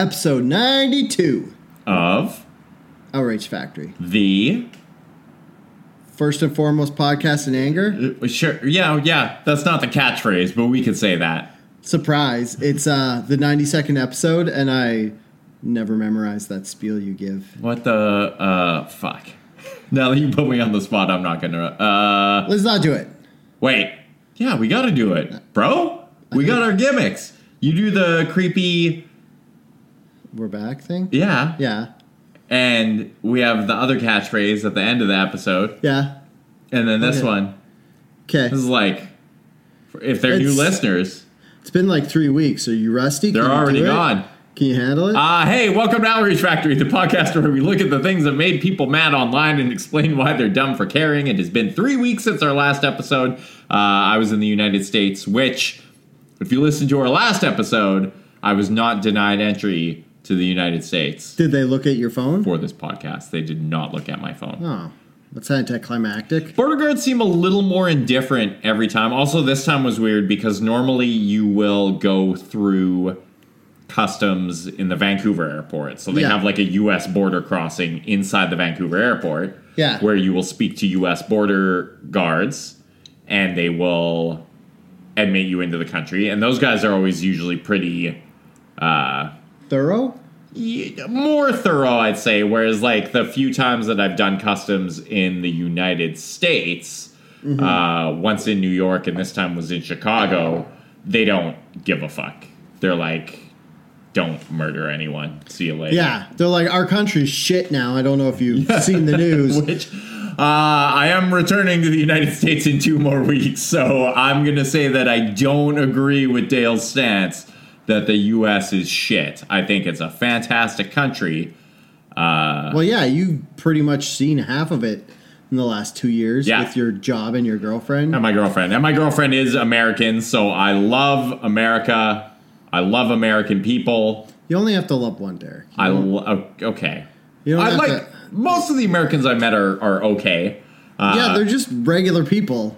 Internet. Hey, Internet Episode 92 of Outrage Factory. the. First and foremost podcast in anger. uh, Sure, yeah, yeah, that's not the catchphrase, but we could say that. Surprise. It's uh, the 92nd episode, and I never memorized that spiel you give. What the. Uh, fuck. Now that you put me on the spot, I'm not gonna. Uh. Let's not do it. Wait. Yeah, we gotta do it. Bro, we got our gimmicks. You do the creepy. We're back thing? Yeah. Yeah. And we have the other catchphrase at the end of the episode. Yeah. And then this Okay. one. Okay. This is like. If they're new listeners, It's been like three weeks. Are you rusty? they're Can already gone. Can you handle it? Uh, hey, welcome to Outrage Factory, the podcast where we look at the things that made people mad online and explain why they're dumb for caring. It has been three weeks since our last episode. Uh, I was in the United States, which, if you listen to our last episode, I was not denied entry to the United States Did they look at your phone? for this podcast. They did not look at my phone. Oh, that's anticlimactic. Border guards seem a little more indifferent every time. Also, this time was weird because normally you will go through customs in the Vancouver airport. So they Yeah. have like a US border crossing inside the Vancouver airport. Yeah. Where you will speak to US border guards and they will admit you into the country. And those guys are always usually pretty uh Thorough? y- more thorough, I'd say. Whereas, like the few times that I've done customs in the United States, uh, once in New York and this time was in Chicago, they don't give a fuck. They're like, "Don't murder anyone. See you later." Yeah. They're like, our country's shit now. I don't know if you've seen the news. Which uh, I am returning to the United States in two more weeks, so I'm gonna say that I don't agree with Dale's stance that the U.S. is shit. I think it's a fantastic country. Uh, Well, yeah, you've pretty much seen half of it in the last two years Yeah. with your job and your girlfriend. and my girlfriend. And my girlfriend is American, so I love America. I love American people. you only have to love one, Derek. You I lo- okay. You don't I like to- most of the Americans I met are, are okay. Uh, yeah, they're just regular people.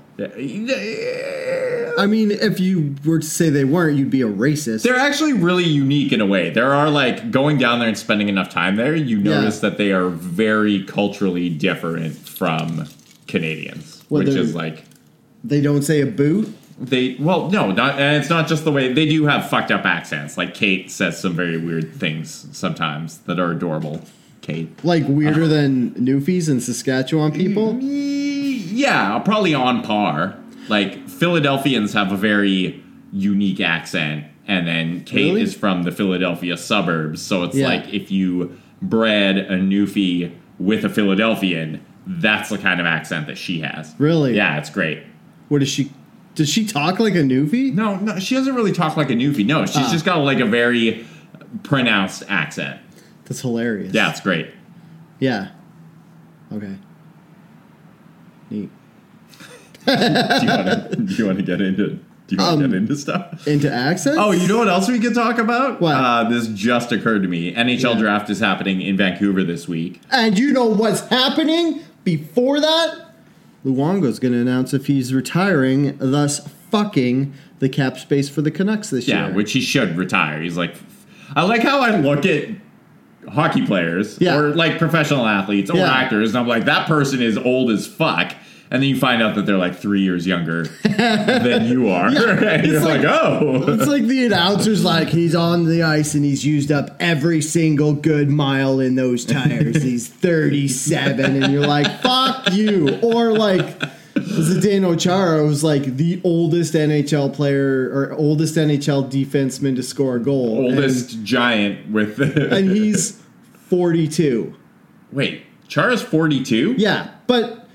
I mean, if you were to say they weren't, you'd be a racist. They're actually really unique in a way. There are like going down there and spending enough time there, you Yeah. notice that they are very culturally different from Canadians, Well, which is like they don't say a boot. they well no not and it's not just the way they do have fucked up accents. Like Kate says some very weird things sometimes that are adorable. Kate. Like weirder than Newfies and Saskatchewan people. Mm, Yeah, probably on par. Like Philadelphians have a very unique accent, and then Kate Really? is from the Philadelphia suburbs. So it's Yeah. like if you bred a Newfie with a Philadelphian, that's the kind of accent that she has. Really? Yeah, it's great. What does she? Does she talk like a Newfie? No, no, she doesn't really talk like a Newfie. No, she's Ah. just got like a very pronounced accent. That's hilarious. Yeah, it's great. Yeah. Okay. Neat. Do you want to? do you want to get into? Do you want to Um, get into stuff? Into accents? Oh, you know what else we could talk about? What? Uh, this just occurred to me. NHL Yeah. draft is happening in Vancouver this week. And you know what's happening before that? Luongo's going to announce if he's retiring, thus fucking the cap space for the Canucks this Yeah, year. which he should retire. He's like, I like how I look at hockey players Yeah. or like professional athletes or Yeah. actors, and I'm like, that person is old as fuck. And then you find out that they're like three years younger than you are. and you're like, oh. it's like the announcer's like he's on the ice and he's used up every single good mile in those tires. he's 37 and you're like, fuck you. Or like Zdeno Chara was like the oldest NHL player or oldest NHL defenseman to score a goal. And- Oldest giant with the. and he's 42. Wait, Chara's 42? Yeah, but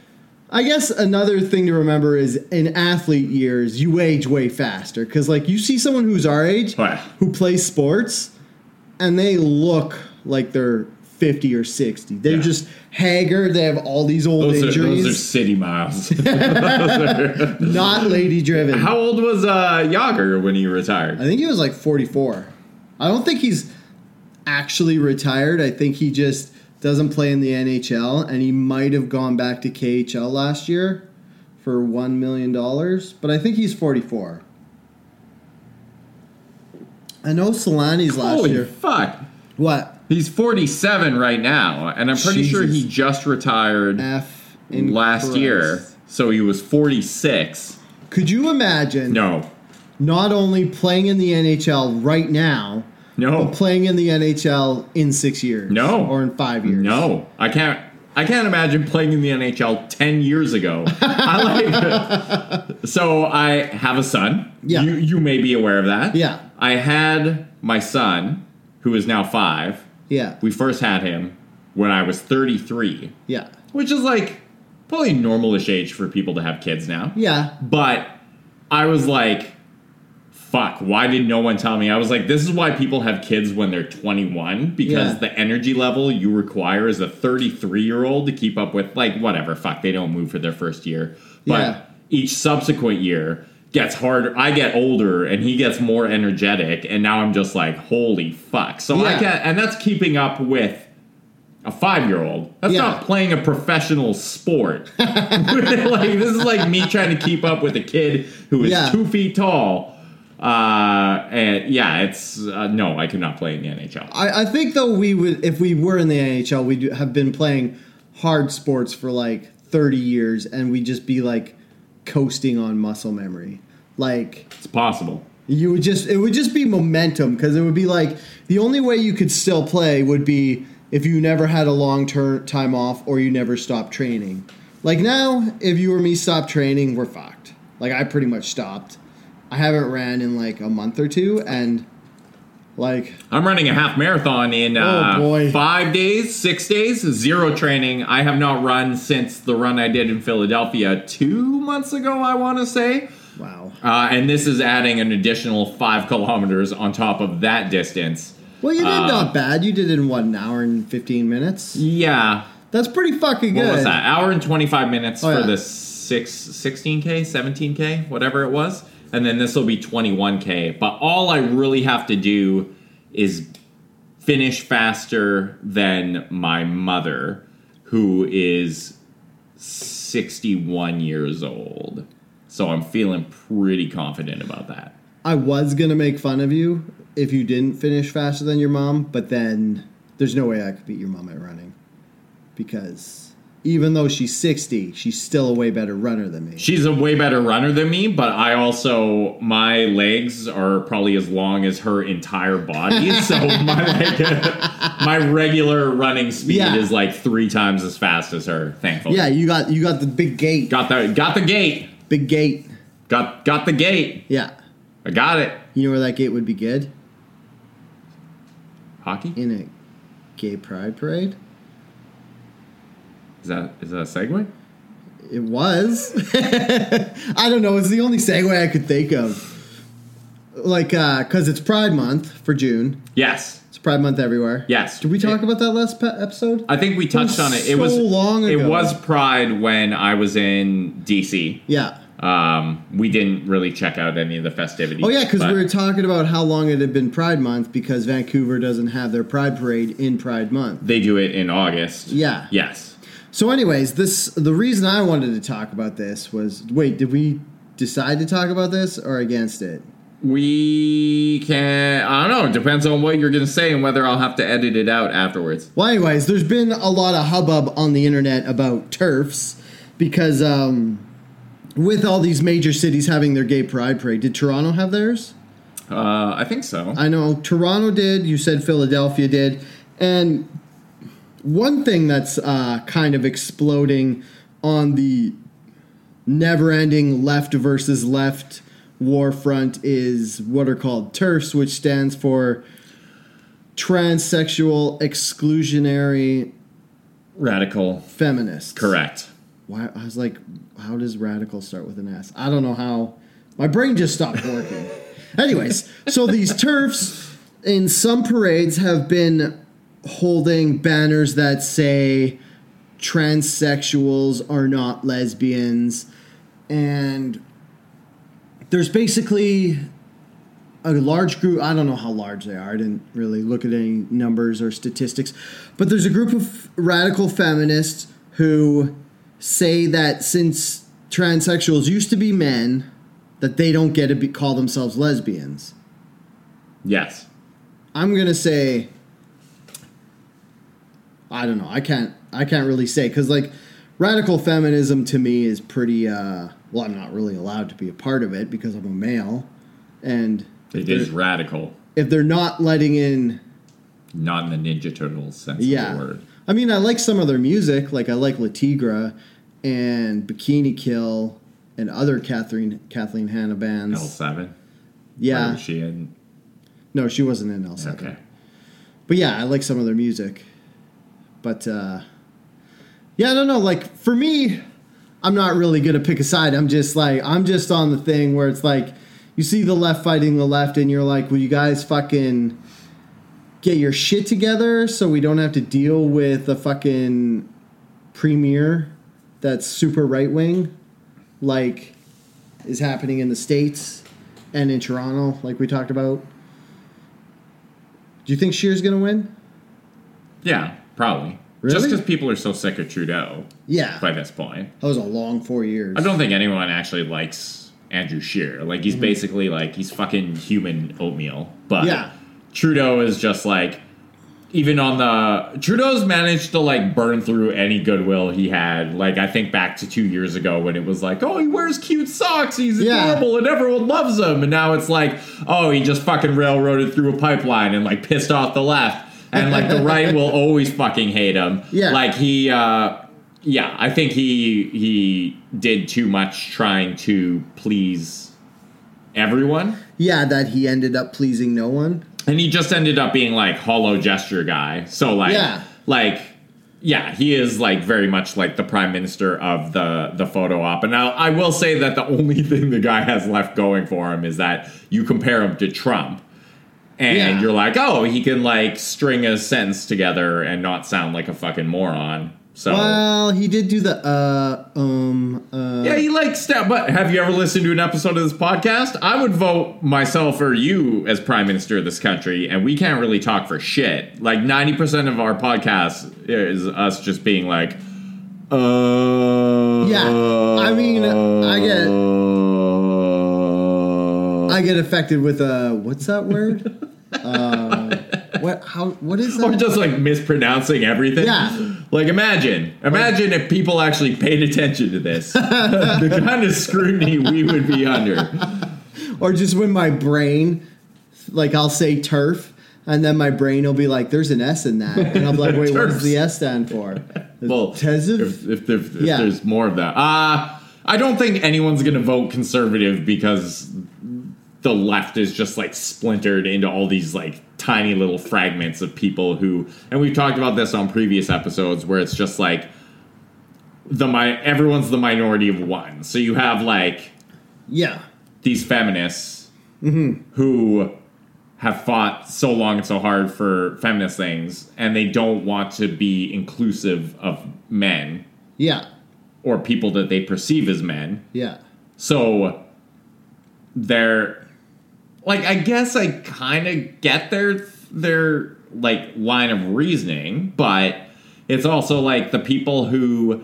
I guess another thing to remember is in athlete years, you age way faster because like you see someone who's our age Wow. who plays sports, and they look like they're 50 or 60. They're Yeah. just haggard. They have all these old Those are, injuries. those are city miles. not lady driven. How old was uh, Jagr when he retired? I think he was like 44. I don't think he's actually retired. I think he just doesn't play in the NHL, and he might have gone back to KHL last year for $1 million, but I think he's 44. I know Selanne's last Holy year. fuck. What? He's 47 right now, and I'm pretty sure he just retired F in last Christ. year. So he was 46. Could you imagine No. not only playing in the NHL right now, No. but playing in the NHL in six years? No. Or in five years? No. I can't I can't imagine playing in the NHL 10 years ago. I like So I have a son. Yeah. You you may be aware of that. Yeah. I had my son who is now 5. Yeah. We first had him when I was 33, Yeah. which is like probably normalish age for people to have kids now. Yeah. But I was like, fuck, why did no one tell me? I was like, this is why people have kids when they're 21 because Yeah. the energy level you require as a 33 year old to keep up with, like, whatever, fuck, they don't move for their first year. But Yeah. each subsequent year gets harder. I get older and he gets more energetic. And now I'm just like, holy fuck. So I can't, and that's keeping up with. A five year old. That's Yeah. not playing a professional sport. like this is like me trying to keep up with a kid who is Yeah. two feet tall. Uh, and yeah, it's uh, no, I could not play in the NHL. I, I think though we would if we were in the NHL we'd have been playing hard sports for like 30 years and we'd just be like coasting on muscle memory. Like It's possible. you would just it would just be momentum because it would be like the only way you could still play would be if you never had a long term time off or you never stopped training. Like now, if you or me stop training, we're fucked. Like I pretty much stopped. I haven't ran in like a month or two and like I'm running a half marathon in uh, Oh, five days, six days, zero training. I have not run since the run I did in Philadelphia two months ago. I want to say. wow. Uh, and this is adding an additional five kilometers on top of that distance. Well, you did Uh, not bad. You did it in one hour and 15 minutes. Yeah, That's pretty fucking good. What was that? Hour and 25 minutes Oh, for yeah. the six, 16K, 17K, whatever it was. And then this will be 21K. But all I really have to do is finish faster than my mother, who is 61 years old. So I'm feeling pretty confident about that. I was gonna make fun of you if you didn't finish faster than your mom, but then there's no way I could beat your mom at running because even though she's 60, she's still a way better runner than me. She's a way better runner than me, but I also my legs are probably as long as her entire body. so my like, my regular running speed Yeah. is like three times as fast as her. Thankfully, Yeah, you got you got the big gait, got the got the gait, big gait. got got the gait. Yeah, I got it. you know where that gait would be good Hockey in a gay pride parade. Is that is that a segue? It was. I don't know. It's the only segue I could think of. Like, uh, cause it's Pride Month for June. Yes, It's Pride Month everywhere. Yes. Did we talk It- about that last pe- episode? I think we touched on it. It so was long It was Pride when I was in DC. Yeah. Um, we didn't really check out any of the festivities. Oh yeah, because we were talking about how long it had been Pride Month because Vancouver doesn't have their Pride Parade in Pride Month. They do it in August. Yeah. Yes. So, anyways, this the reason I wanted to talk about this was wait, did we decide to talk about this or against it? We can. I don't know. It depends on what you're going to say and whether I'll have to edit it out afterwards. Well, anyways, there's been a lot of hubbub on the internet about TERFs because um, with all these major cities having their gay pride parade, did Toronto have theirs? Uh, I think so. I know Toronto did. You said Philadelphia did, and one thing that's uh, kind of exploding on the never-ending left versus left war front is what are called TERFs, which stands for transsexual exclusionary Radical. feminists. Correct. Why I was like, how does radical start with an S? I don't know how. My brain just stopped working. Anyways, so these TERFs in some parades have been holding banners that say transsexuals are not lesbians, and there's basically a large group. I don't know how large they are. I didn't really look at any numbers or statistics, but there's a group of radical feminists who say that since transsexuals used to be men, that they don't get to be, call themselves lesbians. Yes. I'm gonna say. I don't know. I can't. I can't really say because like radical feminism to me is pretty. uh Well, I'm not really allowed to be a part of it because I'm a male, and It is radical, if they're not letting in not in the Ninja Turtles sense yeah of the word. i mean i like some of their music like i like Le Tigre and bikini kill and other kathleen kathleen hanna bands L7. Or yeah was she in? no she wasn't in l7 Okay. but yeah i like some of their music but uh yeah i don't know. Like for me i'm not really gonna pick a side. I'm just like i'm just on the thing where it's like you see the left fighting the left and you're like will you guys fucking get your shit together so we don't have to deal with a fucking premier that's super right wing like is happening in the states and in toronto like we talked about? Do you think Scheer's gonna win? Yeah, probably. Really? Just because people are so sick of Trudeau yeah by this point. that was a long four years I don't think anyone actually likes Andrew Scheer. Like Mm-hmm. he's basically like he's fucking human oatmeal. But Yeah. Trudeau is just like even on the Trudeau's managed to like burn through any goodwill he had. Like I think back to two years ago when it was like, oh, he wears cute socks, he's Yeah. adorable, and everyone loves him. And now it's like, oh, he just fucking railroaded through a pipeline and like pissed off the left. And like the right will always fucking hate him. Yeah. Like he uh yeah, I think he he did too much trying to please everyone. yeah that he ended up pleasing no one And he just ended up being like hollow gesture guy. So like Yeah. like yeah, he is like very much like the prime minister of the the photo op. And now I will say that the only thing the guy has left going for him is that you compare him to Trump. And Yeah. you're like, oh, he can like string a sentence together and not sound like a fucking moron. So well he did do the uh um uh yeah, he likes step. But have you ever listened to an episode of this podcast? I would vote myself or you as prime minister of this country, and we can't really talk for shit. Like ninety percent of our podcast is us just being like, uh, Yeah, I mean, I get- I get affected with uh what's that word? uh what how what is that? or just like mispronouncing everything. Yeah. Like imagine, imagine if people actually paid attention to this, the kind of scrutiny we would be under. Or just when my brain like I'll say TERF and then my brain will be like, "There's an S in that," and I'm like, "Wait, what does the S stand for?" Well, if, if, if, if Yeah. there's more of that. Uh, I don't think anyone's going to vote conservative because the left is just like splintered into all these like tiny little fragments of people who, and we've talked about this on previous episodes where it's just like the mi- everyone's the minority of one. So you have like Yeah, these feminists mm-hmm. who have fought so long and so hard for feminist things and they don't want to be inclusive of men yeah, or people that they perceive as men. yeah, So they're like I guess I kind of get their their like line of reasoning, but it's also like the people who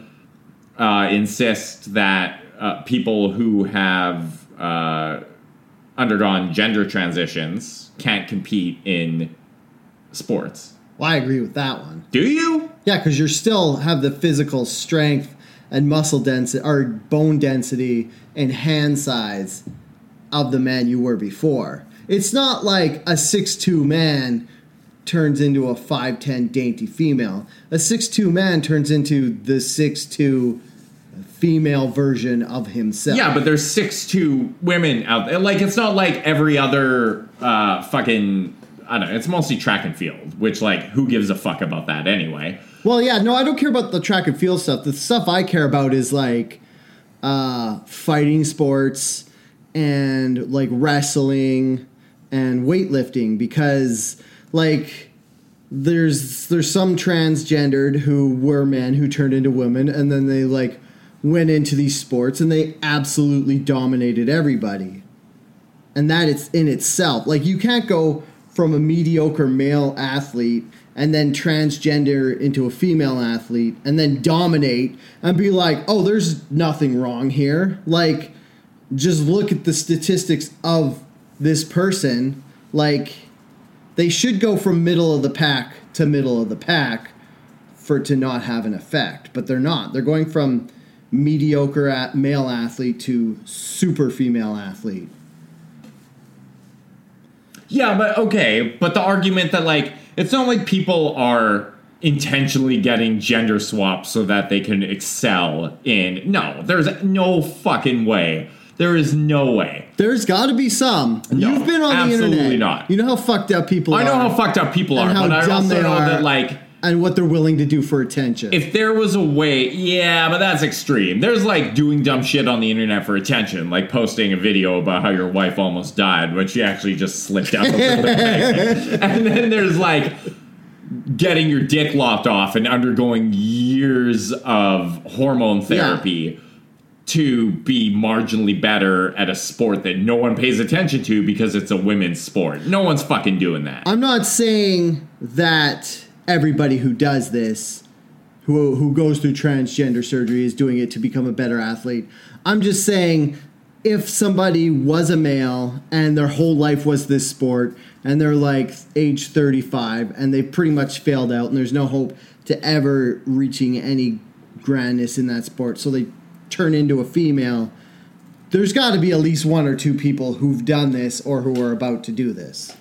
uh, insist that uh, people who have uh, undergone gender transitions can't compete in sports. Well, I agree with that one. Do you? Yeah, because you still have the physical strength and muscle density or bone density and hand size of the man you were before. It's not like a six-two man turns into a 5'10 dainty female. A six-two man turns into the six-two female version of himself. Yeah, but there's six two women out there. Like it's not like every other uh, fucking. I don't know. It's mostly track and field, which like who gives a fuck about that anyway? Well, yeah, no, I don't care about the track and field stuff. The stuff I care about is like uh, fighting sports and like wrestling and weightlifting because like there's there's some transgendered who were men who turned into women and then they like went into these sports and they absolutely dominated everybody. And that it's in itself. Like you can't go from a mediocre male athlete and then transgender into a female athlete and then dominate and be like, "Oh, there's nothing wrong here." Like just look at the statistics of this person. Like they should go from middle of the pack to middle of the pack for to not have an effect, but they're not. They're going from mediocre at male athlete to super female athlete. Yeah, but okay, but the argument that like it's not like people are intentionally getting gender swapped so that they can excel in no, there's no fucking way. There is no way. There's got to be some. No, You've been on the internet. absolutely not. You know how fucked up people are. I know how fucked up people and are, how but I dumb also they know are. that like and what they're willing to do for attention. if there was a way, yeah, but that's extreme. There's like doing dumb shit on the internet for attention, like posting a video about how your wife almost died when she actually just slipped out of the. And then there's like getting your dick lopped off and undergoing years of hormone therapy to be marginally better at a sport that no one pays attention to because it's a women's sport. No one's fucking doing that. I'm not saying that everybody who does this, who who goes through transgender surgery, is doing it to become a better athlete. I'm just saying if somebody was a male and their whole life was this sport and they're like age 35 and they pretty much failed out and there's no hope to ever reaching any grandness in that sport so they turn into a female there's got to be at least one or two people who've done this or who are about to do this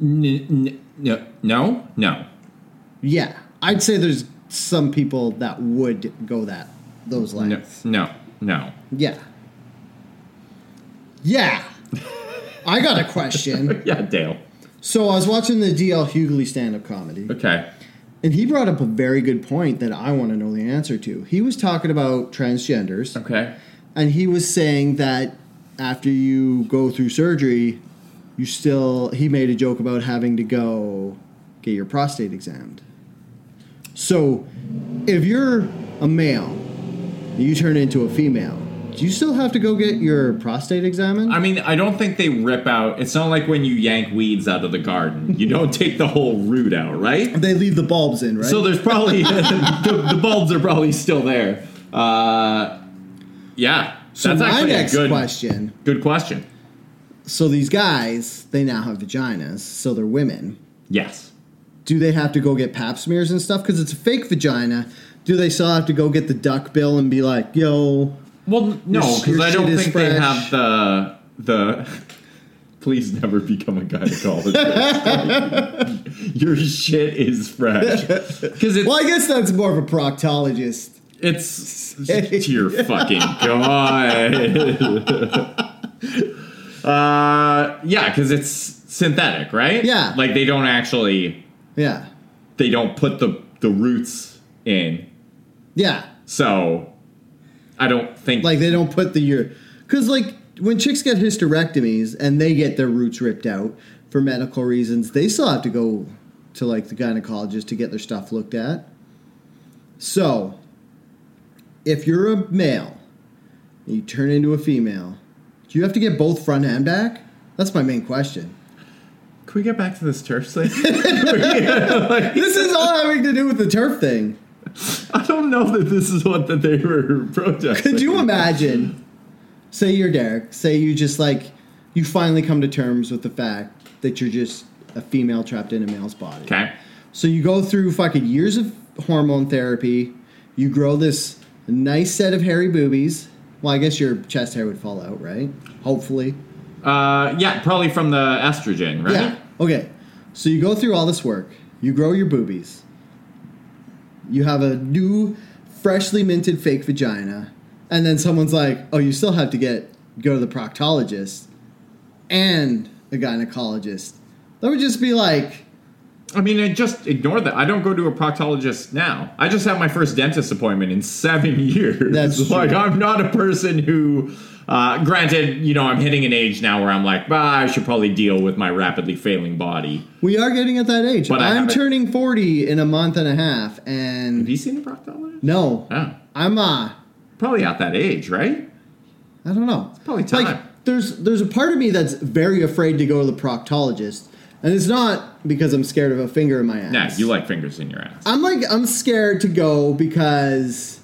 no, no, no. Yeah, I'd say there's some people that would go that those No, lengths. no, no. Yeah. Yeah. I got a question. Yeah, Dale. So I was watching the DL Hughley stand-up comedy, Okay. And he brought up a very good point that I want to know the answer to. He was talking about transgenders, Okay. and he was saying that after you go through surgery, you still. He made a joke about having to go get your prostate examined. So, if you're a male, you turn into a female, do you still have to go get your prostate examined? I mean, I don't think they rip out. It's not like when you yank weeds out of the garden. You don't take the whole root out, right? they leave the bulbs in, right? So there's probably the, the bulbs are probably still there. Uh, yeah, So that's my actually next a good question. Good question. So these guys, they now have vaginas, so they're women. Yes. do they have to go get pap smears and stuff because it's a fake vagina do they still have to go get the duck bill and be like yo Well, no, because I don't think they have the the. Please never become a gynecologist. Your shit is fresh because well i guess that's more of a proctologist It's to your fucking god. uh, yeah, because it's synthetic, right? Yeah. like they don't actually yeah they don't put the the roots in, yeah so I don't think like they don't put the year because like when chicks get hysterectomies and they get their roots ripped out for medical reasons they still have to go to like the gynecologist to get their stuff looked at. So if you're a male and you turn into a female do you have to get both front and back? That's my main question. Can we get back to this TERF thing? this is all having to do with the TERF thing I don't know that this is what that they were protesting. Could you imagine? Say you're Derek. Say you just like you finally come to terms with the fact that you're just a female trapped in a male's body. Okay. So you go through fucking years of hormone therapy. You grow this nice set of hairy boobies. Well, I guess your chest hair would fall out, right? Hopefully. Uh, yeah, probably from the estrogen, right? Yeah. Okay. So you go through all this work. You grow your boobies. You have a new, freshly minted fake vagina, and then someone's like, "Oh, you still have to get go to the proctologist and a gynecologist." That would just be like, I mean, I just ignore that. I don't go to a proctologist now. I just had my first dentist appointment in seven years. That's like true. I'm not a person who. Uh, granted, you know, I'm hitting an age now where I'm like, I should probably deal with my rapidly failing body. we are getting at that age. But I I'm haven't- turning forty in a month and a half, And Have and you seen a proctologist? no, Oh, I'm uh probably at that age, right? I don't know. It's probably time. Like, there's there's a part of me that's very afraid to go to the proctologist, and it's not because I'm scared of a finger in my ass. Yeah, you like fingers in your ass. I'm like I'm scared to go because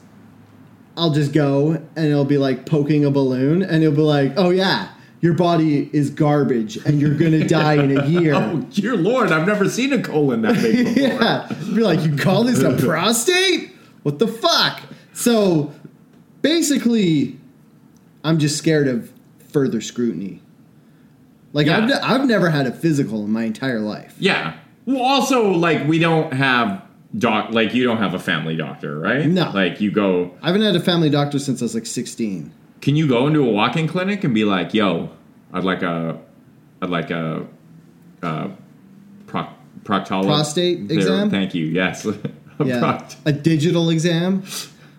I'll just go and it'll be like poking a balloon, and it'll be like, oh yeah, your body is garbage and you're gonna die in a year. Oh, dear Lord, I've never seen a colon that big before. yeah. Be like, you call this a prostate? What the fuck? So basically, I'm just scared of further scrutiny. Like Yeah. I've, I've never had a physical in my entire life. Yeah. Well, also, like, we don't have doc, like, you don't have a family doctor, right? No. Like, you go, I haven't had a family doctor since I was like 16. can you go into a walk-in clinic and be like, yo, I'd like a, I'd like a, uh, proc- proctolo- Prostate There, exam? Thank you. Yes. a Yeah. proct- A digital exam?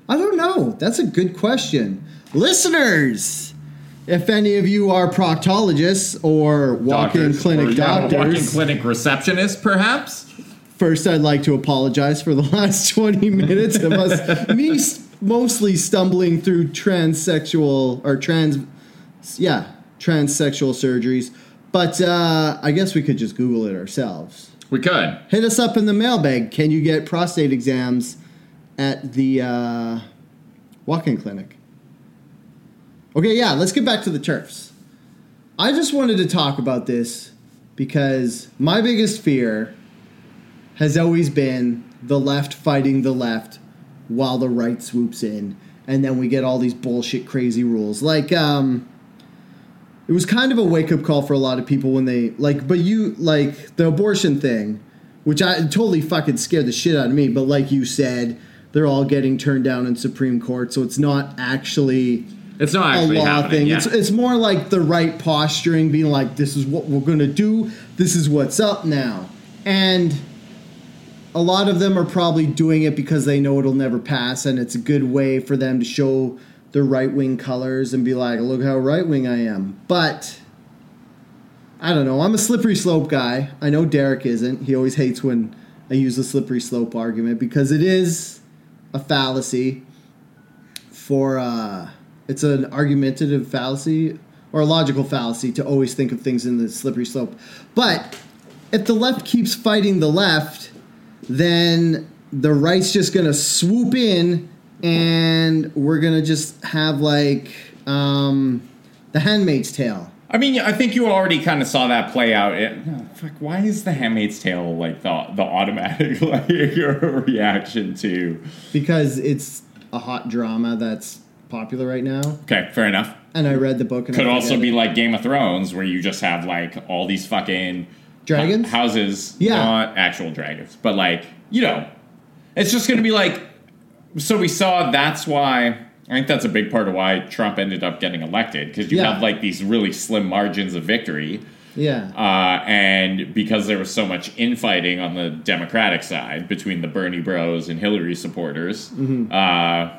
I don't know. That's a good question. Listeners, if any of you are proctologists or walk-in doctors, clinic or, yeah, doctors, walk-in clinic receptionist, perhaps. First, I'd like to apologize for the last 20 minutes of us, me mostly stumbling through transsexual or trans, yeah, transsexual surgeries. But uh, I guess we could just Google it ourselves. We could. Hit us up in the mailbag. Can you get prostate exams at the uh, walk-in clinic? Okay, yeah, let's get back to the TERFs. I just wanted to talk about this because my biggest fear has always been the left fighting the left while the right swoops in, and then we get all these bullshit, crazy rules. Like, um, it was kind of a wake up call for a lot of people when they like, but you like the abortion thing, which I totally fucking scared the shit out of me. But like you said, they're all getting turned down in Supreme Court, so it's not actually It's not a law thing. yeah. It's it's more like the right posturing, being like, "This is what we're gonna do. This is what's up now," and a lot of them are probably doing it because they know it'll never pass, and it's a good way for them to show their right wing colors and be like, "Look how right wing I am." But I don't know. I'm a slippery slope guy. I know Derek isn't. He always hates when I use the slippery slope argument because it is a fallacy for uh, it's an argumentative fallacy or a logical fallacy to always think of things in the slippery slope. But if the left keeps fighting the left, then the right's just gonna swoop in and we're gonna just have like um, the Handmaid's Tale. I mean, I think you already kind of saw that play out. It, oh, fuck, why is the Handmaid's Tale like the the automatic like reaction to? because it's a hot drama that's popular right now. Okay, fair enough. And I read the book. And Could also be like Game of Thrones, where you just have like all these fucking Dragons? houses, Yeah. not actual dragons, but like you know, it's just going to be like. So we saw that's why. I think that's a big part of why Trump ended up getting elected because you Yeah. have like these really slim margins of victory. yeah, Uh, and because there was so much infighting on the Democratic side between the Bernie Bros and Hillary supporters, uh,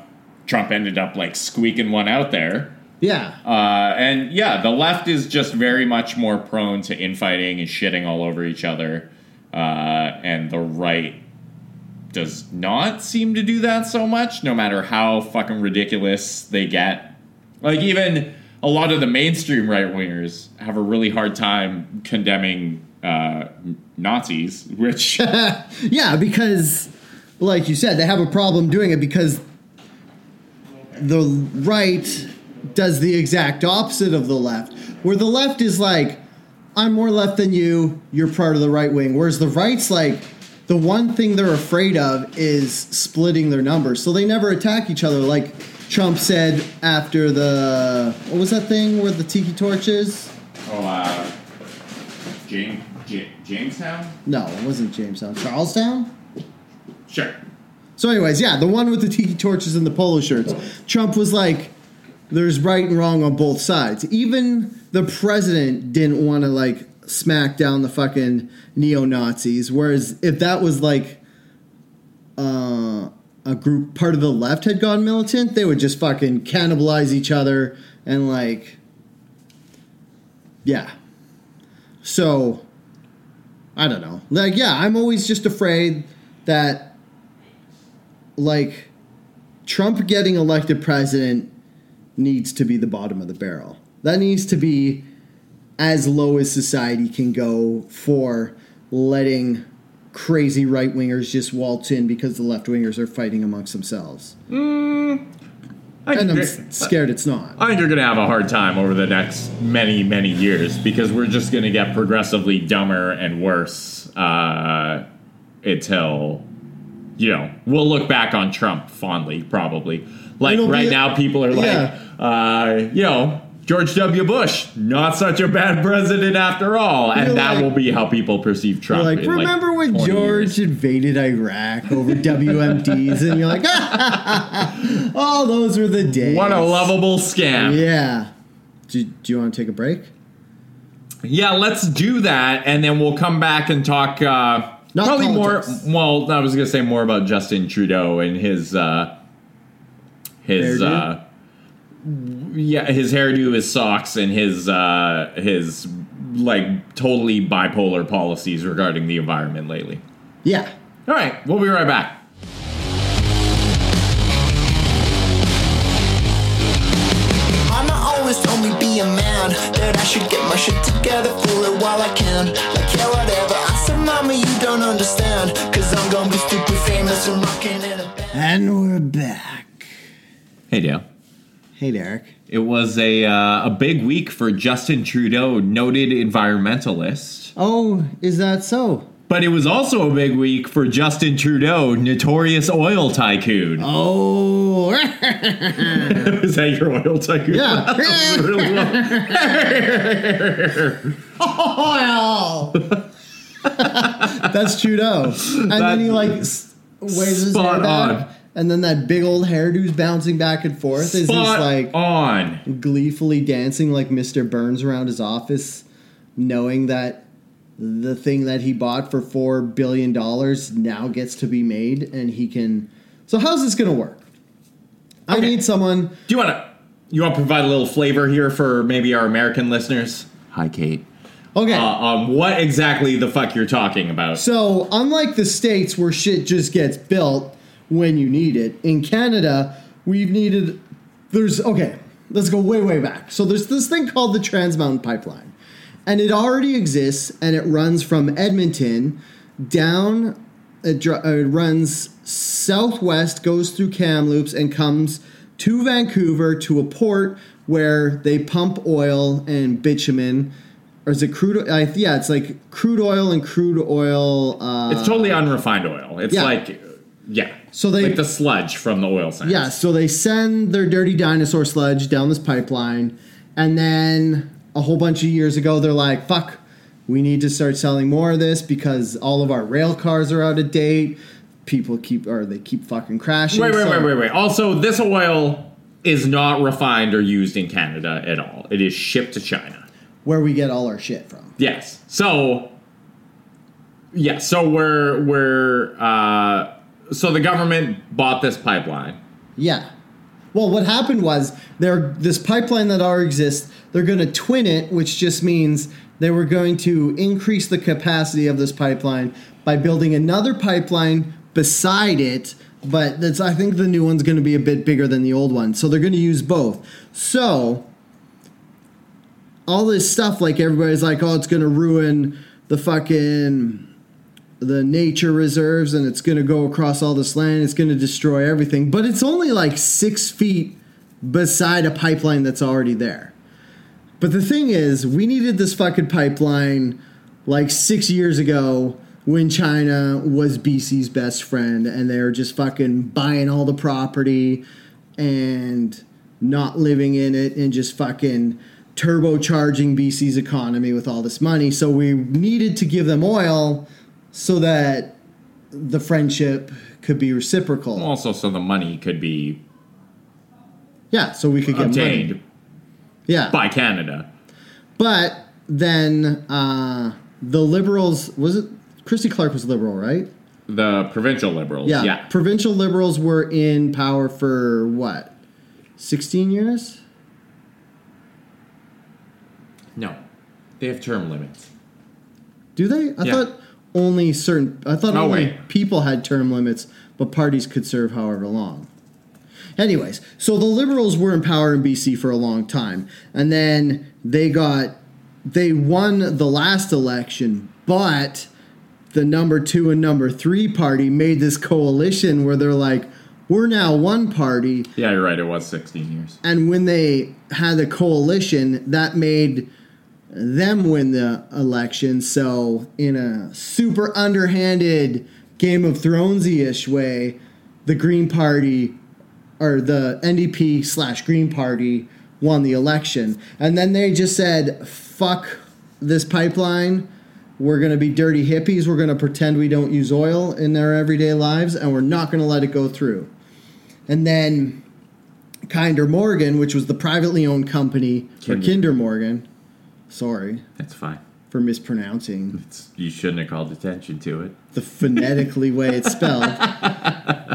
Trump ended up like squeaking one out there. Yeah, Uh, and yeah, the left is just very much more prone to infighting and shitting all over each other. Uh, and the right does not seem to do that so much, no matter how fucking ridiculous they get. Like, even a lot of the mainstream right wingers have a really hard time condemning uh, Nazis, which. yeah. Because, like you said, they have a problem doing it because the right does the exact opposite of the left, where the left is like, "I'm more left than you. You're part of the right wing," whereas the right's like. The one thing they're afraid of is splitting their numbers, so they never attack each other. Like Trump said after the what was that thing where the tiki torches? oh, uh, James, J- Jamestown? No, it wasn't Jamestown. Charlestown? Sure. So, anyways, yeah, the one with the tiki torches and the polo shirts. Trump was like, there's right and wrong on both sides. Even the president didn't want to, like, smack down the fucking neo Nazis. Whereas if that was like uh, a group, part of the left had gone militant, they would just fucking cannibalize each other and, like, yeah. So, I don't know. Like, yeah, I'm always just afraid that, like, Trump getting elected president needs to be the bottom of the barrel. That needs to be as low as society can go for letting crazy right wingers just waltz in because the left wingers are fighting amongst themselves. I and I'm scared it's not. I think you're going to have a hard time over the next many, many years because we're just going to get progressively dumber and worse uh, until, you know, we'll look back on Trump fondly, probably. Like It'll right a- now, people are like, Yeah. uh, you know, George W. Bush, not such a bad president after all. And You're that like- will be how people perceive Trump. Like, remember when George years." invaded Iraq over WMDs? and you're like, oh, those were the days. What a lovable scam. Yeah. Do, do you want to take a break? Yeah, let's do that, and then we'll come back and talk. Uh, Not probably politics. more. Well, I was going to say more about Justin Trudeau and his uh, his uh, yeah, his hairdo, his socks, and his uh, his like totally bipolar policies regarding the environment lately. Yeah. All right, we'll be right back. Mama always told me be a man That I should get my shit together, fool it while I can Like yeah, whatever I said, mama, you don't understand Cause I'm gonna be stupid famous and rocking in a band And we're back. Hey, Dale. Hey, Derek. It was a uh, a big week for Justin Trudeau, noted environmentalist. Oh, is that so? But it was also a big week for Justin Trudeau, notorious oil tycoon. Oh. Is that your oil tycoon? Yeah. That was really well. Oil. That's Trudeau. And then he like s- waves his hair back, on. and then that big old hairdo's bouncing back and forth as he's Spot like on. gleefully dancing like Mr. Burns around his office, knowing that the thing that he bought for four billion dollars now gets to be made, and he can. So how's this gonna work? I need someone. Do you want to you want to provide a little flavor here for maybe our American listeners? Hi, Kate. Okay. Uh, um, what exactly the fuck you're talking about? So, unlike the States where shit just gets built when you need it, in Canada, we've needed. There's. Okay, let's go way, way back. So, there's this thing called the Trans Mountain Pipeline. And it already exists, and it runs from Edmonton down. It, dr- uh, it runs southwest, goes through Kamloops, and comes to Vancouver to a port where they pump oil and bitumen. Or is it crude? I, yeah, it's like crude oil and crude oil. Uh, it's totally unrefined oil. It's yeah. like yeah. So they- like the sludge from the oil sands. Yeah, so they send their dirty dinosaur sludge down this pipeline, and then a whole bunch of years ago, they're like, fuck, we need to start selling more of this because all of our rail cars are out of date. People keep, or they keep fucking crashing. Wait, wait, so- wait, wait, wait. Also, this oil is not refined or used in Canada at all. It is shipped to China. Where we get all our shit from. Yes. So yeah, so we're we're uh so the government bought this pipeline. Yeah. Well, what happened was there this pipeline that already exists. They're going to twin it, which just means they were going to increase the capacity of this pipeline by building another pipeline beside it. But that's I think the new one's going to be a bit bigger than the old one, so they're going to use both. So all this stuff, like everybody's like, oh, it's going to ruin the fucking the nature reserves and it's going to go across all this land. It's going to destroy everything. But it's only like six feet beside a pipeline that's already there. But the thing is, we needed this fucking pipeline like six years ago when China was BC's best friend and they were just fucking buying all the property and not living in it and just fucking turbocharging BC's economy with all this money. So we needed to give them oil so that the friendship could be reciprocal. Also so the money could be yeah, so we could get obtained money. Yeah. by Canada. But then uh, the liberals was it Christy Clark was liberal, right? The provincial liberals. Yeah. Yeah. Provincial liberals were in power for what? 16 years? No. They have term limits. Do they? I Yeah. thought only certain I thought No only way. people had term limits, but parties could serve however long. Anyways, so the liberals were in power in BC for a long time, and then they got they won the last election, but the number two and number three party made this coalition where they're like, we're now one party. Yeah, you're right. It was 16 years. And when they had the coalition, that made them win the election. So, in a super underhanded Game of Thronesy ish way, the Green Party or the NDP slash Green Party won the election. And then they just said, fuck this pipeline. We're going to be dirty hippies. We're going to pretend we don't use oil in their everyday lives, and we're not going to let it go through. And then Kinder Morgan, which was the privately owned company for Kinder. Kinder Morgan, sorry That's fine. for mispronouncing It's, you shouldn't have called attention to it. the phonetically way it's spelled,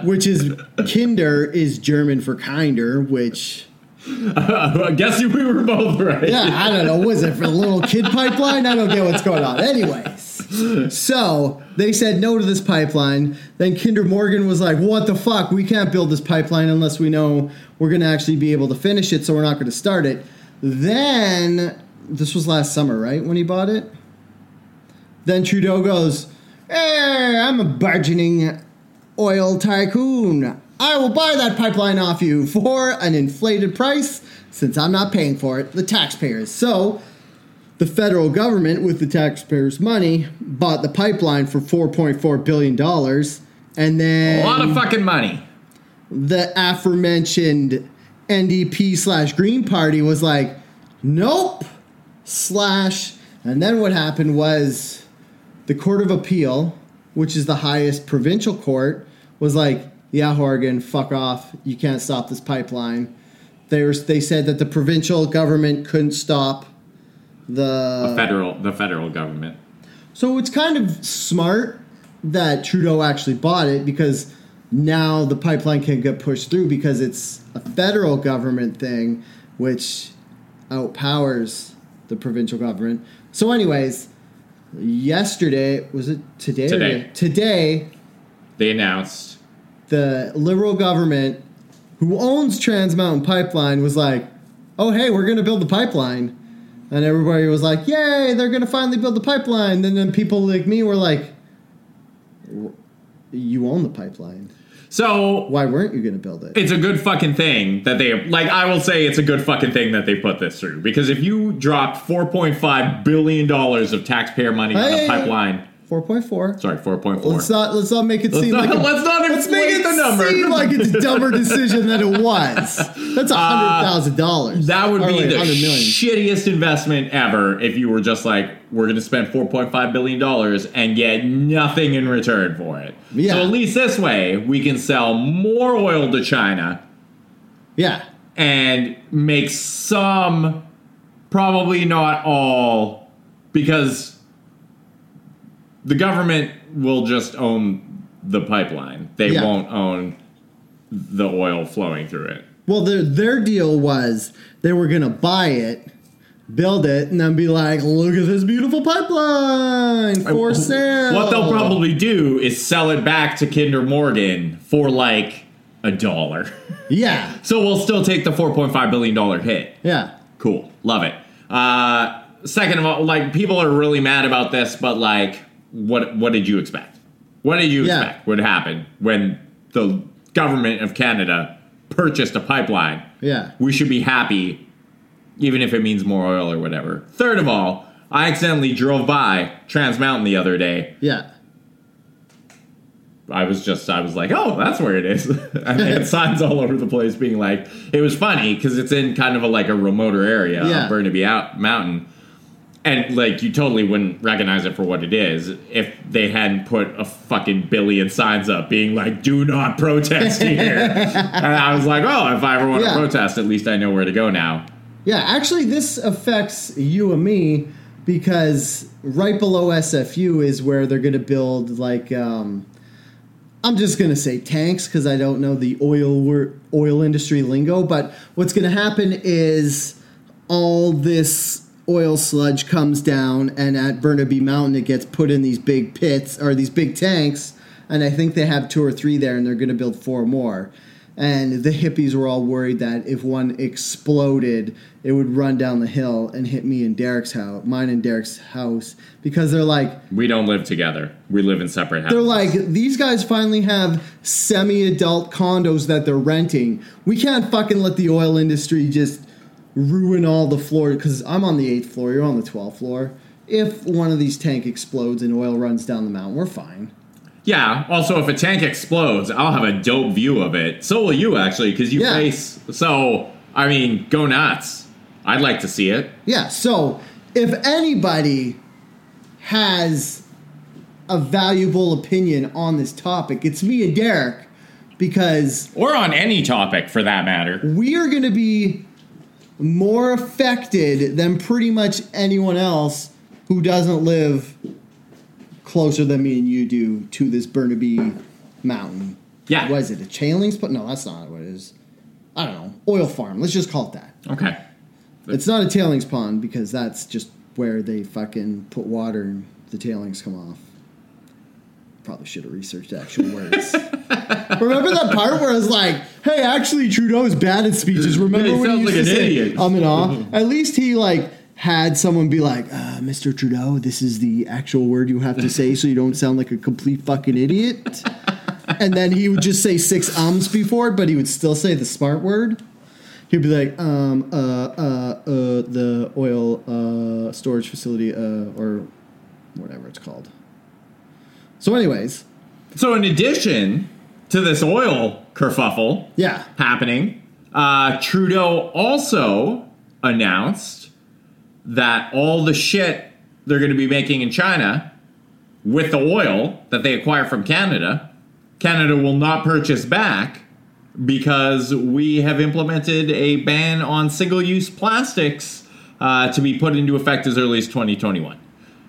which is Kinder is German for kinder, which I guess we were both right. yeah, I don't know. Was it for the little kid pipeline? I don't get what's going on. Anyways, so they said no to this pipeline. Then Kinder Morgan was like, "What the fuck? We can't build this pipeline unless we know we're going to actually be able to finish it. So we're not going to start it." Then this was last summer, right? When he bought it. Then Trudeau goes, "Hey, I'm a burgeoning oil tycoon. I will buy that pipeline off you for an inflated price since I'm not paying for it, the taxpayers. So, the federal government, with the taxpayers' money, bought the pipeline for $4.4 billion. And then A lot of fucking money. the aforementioned NDP slash Green Party was like, nope, slash. And then what happened was the Court of Appeal, which is the highest provincial court, was like, yeah, Horgan, fuck off. You can't stop this pipeline. They, were, they said that the provincial government couldn't stop the. Federal, the federal government. So it's kind of smart that Trudeau actually bought it because now the pipeline can get pushed through because it's a federal government thing, which outpowers the provincial government. So, anyways, yesterday was it today? Today. Today, They announced the liberal government, who owns Trans Mountain Pipeline, was like, "Oh, hey, we're going to build the pipeline," and everybody was like, "Yay, they're going to finally build the pipeline." And then people like me were like, "W- "You own the pipeline. So Why weren't you going to build it?" it's a good fucking thing that they like i will say it's a good fucking thing that they put this through because if you dropped 4.5 billion dollars of taxpayer money on a pipeline Four point four. sorry 4.4 Let's not let's not make it Let's seem not- like a, let's not let's make it the number. seem like it's a dumber decision than it was. That's a hundred thousand dollars. Uh, that would Or be like the 100 million. shittiest investment ever if you were just like we're going to spend 4.5 billion dollars and get nothing in return for it Yeah. so at least this way we can sell more oil to china yeah. and make some, probably not all, because the government will just own the pipeline. They Yeah. won't own the oil flowing through it. Well, their their deal was they were gonna buy it, build it, and then be like, "Look at this beautiful pipeline for sale." What they'll probably do is sell it back to Kinder Morgan for like a dollar. yeah, so we'll still take the $4.5 billion hit. yeah, Cool. Love it. Uh, second of all, like people are really mad about this, but like, what what did you expect? What did you Yeah. expect would happen when the government of Canada purchased a pipeline? yeah. We should be happy, even if it means more oil or whatever. Third of all, I accidentally drove by Trans Mountain the other day. Yeah, I was just, I was like, oh, that's where it is. and they had signs all over the place being like, it was funny because it's in kind of a like a remoter area Yeah. on Burnaby out mountain. And like you totally wouldn't recognize it for what it is if they hadn't put a fucking billion signs up being like, do not protest here. and I was like, oh, if I ever want Yeah. to protest, at least I know where to go now. yeah. Actually, this affects you and me because right below SFU is where they're gonna build like. Um, I'm just gonna say tanks because I don't know the oil wor- oil industry lingo. But what's gonna happen is all this oil sludge comes down, and at Burnaby Mountain, it gets put in these big pits or these big tanks. And I think they have two or three there, and they're gonna build four more. and the hippies were all worried that if one exploded, it would run down the hill and hit me and Derek's house, mine and Derek's house, because they're like, We don't live together. We live in separate houses. they're like, these guys finally have semi-adult condos that they're renting. We can't fucking let the oil industry just ruin all the floor because I'm on the eighth floor, you're on the twelfth floor. If one of these tank explodes and oil runs down the mountain, we're fine. Yeah. Also, if a tank explodes, I'll have a dope view of it. So will you, actually, because you Yeah. face. So, I mean, go nuts. I'd like to see it. Yeah, so if anybody has a valuable opinion on this topic, it's me and Derek because Or on any topic, for that matter. we are going to be more affected than pretty much anyone else who doesn't live closer than me and you do to this Burnaby mountain. Yeah. Was it a chain spot? No, that's not what it is. I don't know. Oil farm. Let's just call it that. Okay. It's not a tailings pond because that's just where they fucking put water and the tailings come off. Probably should have researched actual words. Remember that part where I was like, "Hey, actually, Trudeau is bad at speeches." Remember Yeah, he when he used like to an say, idiot. "I'm in awe." At least he like had someone be like, uh, "Mr. Trudeau, this is the actual word you have to say, so you don't sound like a complete fucking idiot." and then he would just say six ums before, but he would still say the smart word. He'd be like, um, uh, uh, uh, the oil uh, storage facility, uh, or whatever it's called. So, anyways, So, in addition to this oil kerfuffle yeah, happening, uh, Trudeau also announced that all the shit they're going to be making in China with the oil that they acquire from Canada, Canada will not purchase back because we have implemented a ban on single use plastics uh, to be put into effect as early as 2021.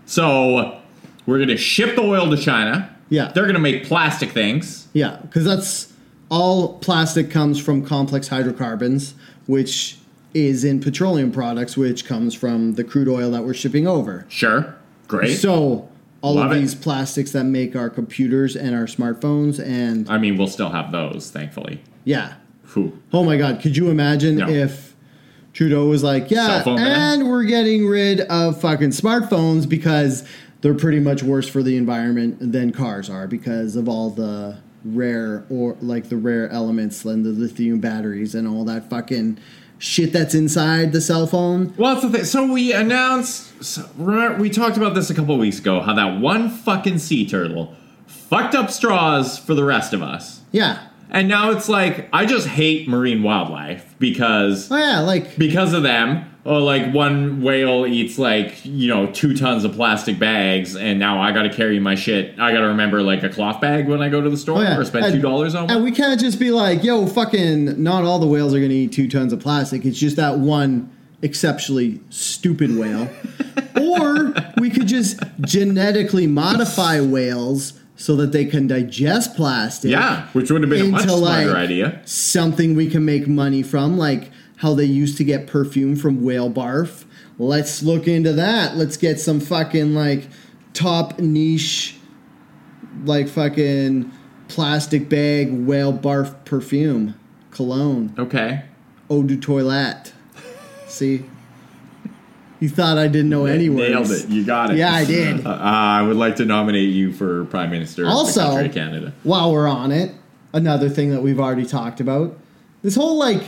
So we're going to ship the oil to China. Yeah. They're going to make plastic things. yeah, because that's all plastic comes from complex hydrocarbons, which is in petroleum products, which comes from the crude oil that we're shipping over. Sure. Great. So, all Love of it. these plastics that make our computers and our smartphones, and I mean, we'll still have those, thankfully. yeah, Whew. Oh my God! Could you imagine No. if Trudeau was like, "Yeah, and we're getting rid of fucking smartphones because they're pretty much worse for the environment than cars are because of all the rare or like the rare elements and the lithium batteries and all that fucking shit that's inside the cell phone." Well, that's the thing. So we announced. So remember, we talked about this a couple weeks ago. How that one fucking sea turtle fucked up straws for the rest of us, Yeah. and now it's like I just hate marine wildlife because Oh yeah, like because of them. Oh, like one whale eats like you know two tons of plastic bags, and now I got to carry my shit. I got to remember like a cloth bag when I go to the store Oh, yeah. or spend And- two dollars on And we can't just be like, yo, fucking, not all the whales are going to eat two tons of plastic. It's just that one exceptionally stupid whale. or we could just genetically modify whales so that they can digest plastic. Yeah, which would have been a much smarter like, idea. Something we can make money from, like how they used to get perfume from whale barf. Let's look into that. Let's get some fucking like top niche, like fucking plastic bag whale barf perfume, cologne, Okay. eau de toilette. See, you thought I didn't know any words. Nailed it. You got it. Yeah, I did. Uh, I would like to nominate you for Prime Minister of Also- Canada. while we're on it, another thing that we've already talked about. This whole like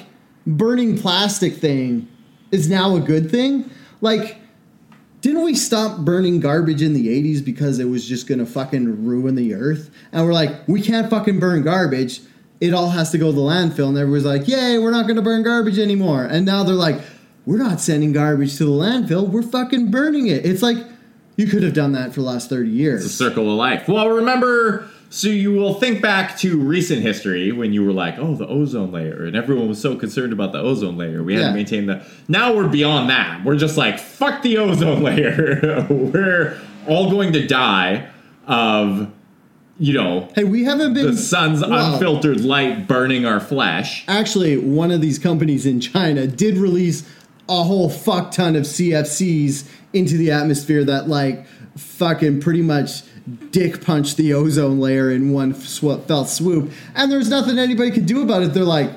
burning plastic thing is now a good thing. Like, didn't we stop burning garbage in the 80s because it was just gonna fucking ruin the earth? And we're like, we can't fucking burn garbage. It all has to go to the landfill. And everyone's like, yay, we're not gonna burn garbage anymore. And now they're like, we're not sending garbage to the landfill, we're fucking burning it. It's like, you could have done that for the last 30 years. The circle of life. Well, remember, so you will think back to recent history when you were like, oh, the ozone layer, and everyone was so concerned about the ozone layer. We had Yeah. to maintain the. Now we're beyond that. We're just like, fuck the ozone layer. we're all going to die of, you know, Hey, we haven't been the sun's unfiltered light burning our flesh. Actually, one of these companies in China did release a whole fuck ton of CFCs into the atmosphere that like fucking pretty much dick punch the ozone layer in one sw- fell swoop, and there's nothing anybody could do about it. They're like,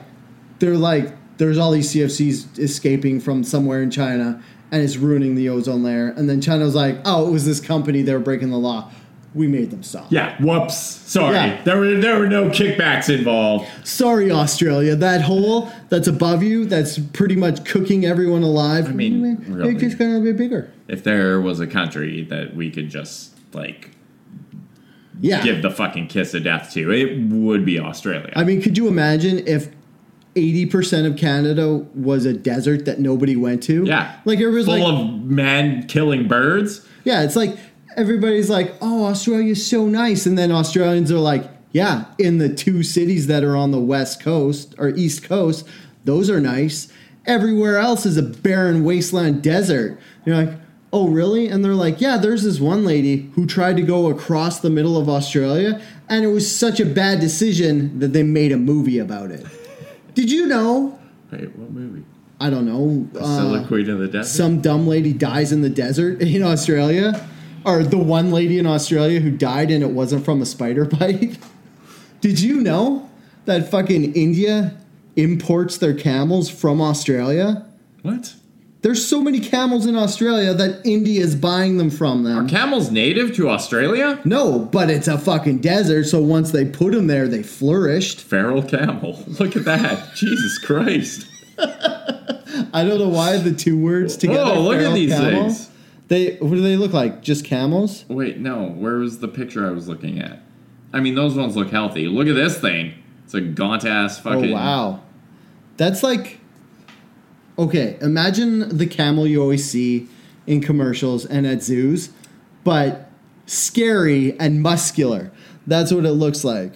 they're like, there's all these CFCs escaping from somewhere in China, and it's ruining the ozone layer. And then China was like, oh, it was this company they were breaking the law. We made them stop. Yeah, whoops. Sorry. Yeah. There were there were no kickbacks involved. Sorry, Australia. That hole that's above you, that's pretty much cooking everyone alive. I mean, really. it's just gonna be bigger. If there was a country that we could just like Yeah. give the fucking kiss of death to, it would be Australia. I mean, could you imagine if 80% of Canada was a desert that nobody went to? yeah. Like everybody's full like, of men killing birds. yeah, it's like everybody's like, oh, Australia's so nice. And then Australians are like, yeah, in the two cities that are on the west coast or east coast, those are nice. Everywhere else is a barren wasteland desert. You're like, oh, really? And they're like, yeah, there's this one lady who tried to go across the middle of Australia, and it was such a bad decision that they made a movie about it. Did you know? Wait, what movie? I don't know. Uh, Queen of the Desert. some dumb lady dies in the desert in Australia, or the one lady in Australia who died and it wasn't from a spider bite. Did you know that fucking India imports their camels from Australia? what? There's so many camels in Australia that India is buying them from them. Are camels native to Australia? no, but it's a fucking desert, so once they put them there, they flourished. Feral camel. Look at that. Jesus Christ. I don't know why the two words together. Whoa, look at these camel. things. They what do they look like? Just camels? Wait, no. Where was the picture I was looking at? I mean, those ones look healthy. Look at this thing. It's a gaunt ass oh, fucking. Oh wow, that's like okay. Imagine the camel you always see in commercials and at zoos, but scary and muscular. That's what it looks like.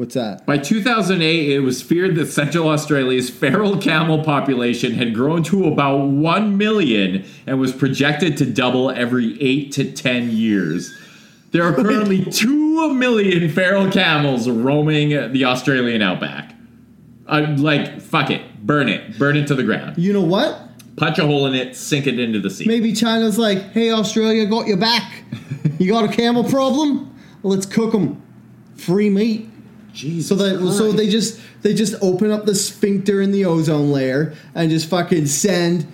What's that? By 2008, it was feared that Central Australia's feral camel population had grown to about 1 million and was projected to double every 8 to 10 years. There are currently 2 million feral camels roaming the Australian outback. Uh, like, fuck it. Burn it. Burn it to the ground. You know what? Punch a hole in it, sink it into the sea. Maybe China's like, "Hey, Australia, got your back. You got a camel problem? Let's cook them. Free meat." Jesus So that so they just they just open up the sphincter in the ozone layer and just fucking send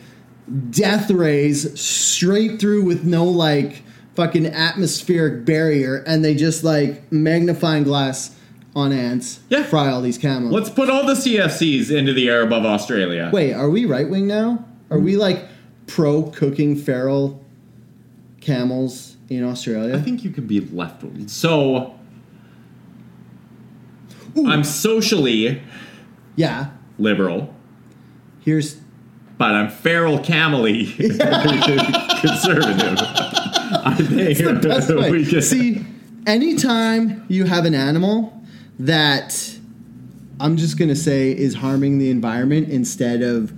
death rays straight through with no like fucking atmospheric barrier and they just like magnifying glass on ants Yeah. fry all these camels. Let's put all the CFCs into the air above Australia. Wait, are we right wing now? Are we like pro cooking feral camels in Australia? I think you could be left. Wing. So I'm socially yeah. liberal, Here's but I'm feral camely conservative. I think That's we can- See, anytime you have an animal that I'm just gonna say is harming the environment instead of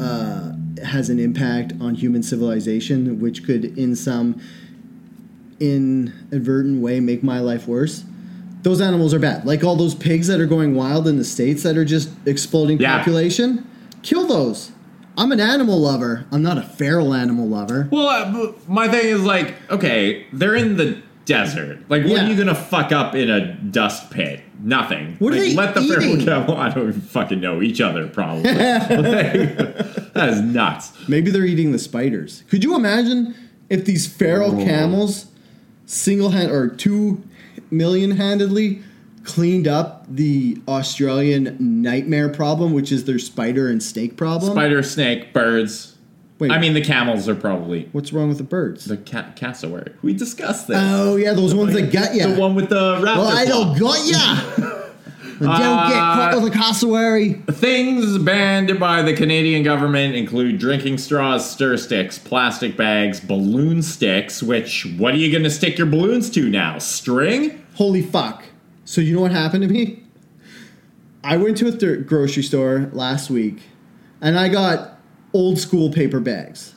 uh, has an impact on human civilization, which could in some inadvertent way make my life worse. Those animals are bad. Like all those pigs that are going wild in the states that are just exploding Yeah. population. Kill those. I'm an animal lover. I'm not a feral animal lover. Well, uh, my thing is like, okay, they're in the desert. Like, what Yeah. are you gonna fuck up in a dust pit? Nothing. What are they let the feral eating? camel. I don't even fucking know each other. Probably. Like, that is nuts. Maybe they're eating the spiders. Could you imagine if these feral Oh. camels single hand or two million handedly cleaned up the Australian nightmare problem, which is their spider and snake problem? Spider, snake, birds. Wait, I mean, the camels are probably what's wrong with the birds? the ca- cassowary. We discussed this. oh yeah, those ones that got you. The one with the raptor. well, I don't got ya. Don't get caught Uh, with a cassowary. Things banned by the Canadian government include drinking straws, stir sticks, plastic bags, balloon sticks. Which, what are you going to stick your balloons to now? String? Holy fuck. So you know what happened to me? I went to a th- grocery store last week and I got old school paper bags.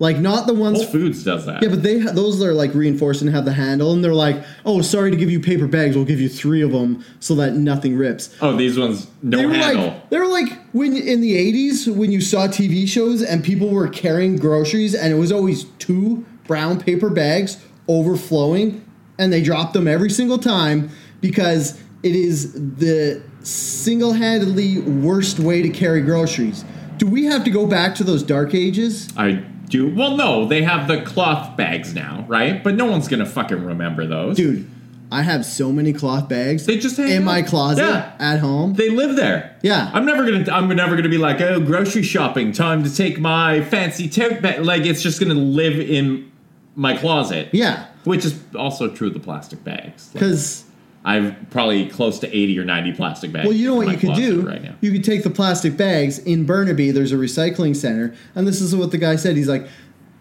Like not the ones Whole Foods does that. Yeah, but they those are like reinforced and have the handle and they're like, "Oh, sorry to give you paper bags. We'll give you 3 of them so that nothing rips." oh, these ones no they were handle. like they were like when in the 80s when you saw TV shows and people were carrying groceries and it was always two brown paper bags overflowing, and they drop them every single time because it is the single-handedly worst way to carry groceries. Do we have to go back to those dark ages? I do. Well, no, they have the cloth bags now, right? But no one's gonna fucking remember those, Dude, I have so many cloth bags They just in my closet Yeah. at home. They live there. Yeah. I'm never gonna. I'm never gonna be like, oh, grocery shopping. Time to take my fancy tote bag. Like it's just gonna live in my closet. yeah, Which is also true of the plastic bags. Like, because I've probably close to 80 or 90 plastic bags. well, you know what you could do? right now. You could take the plastic bags in Burnaby. There's a recycling center, and this is what the guy said. He's like,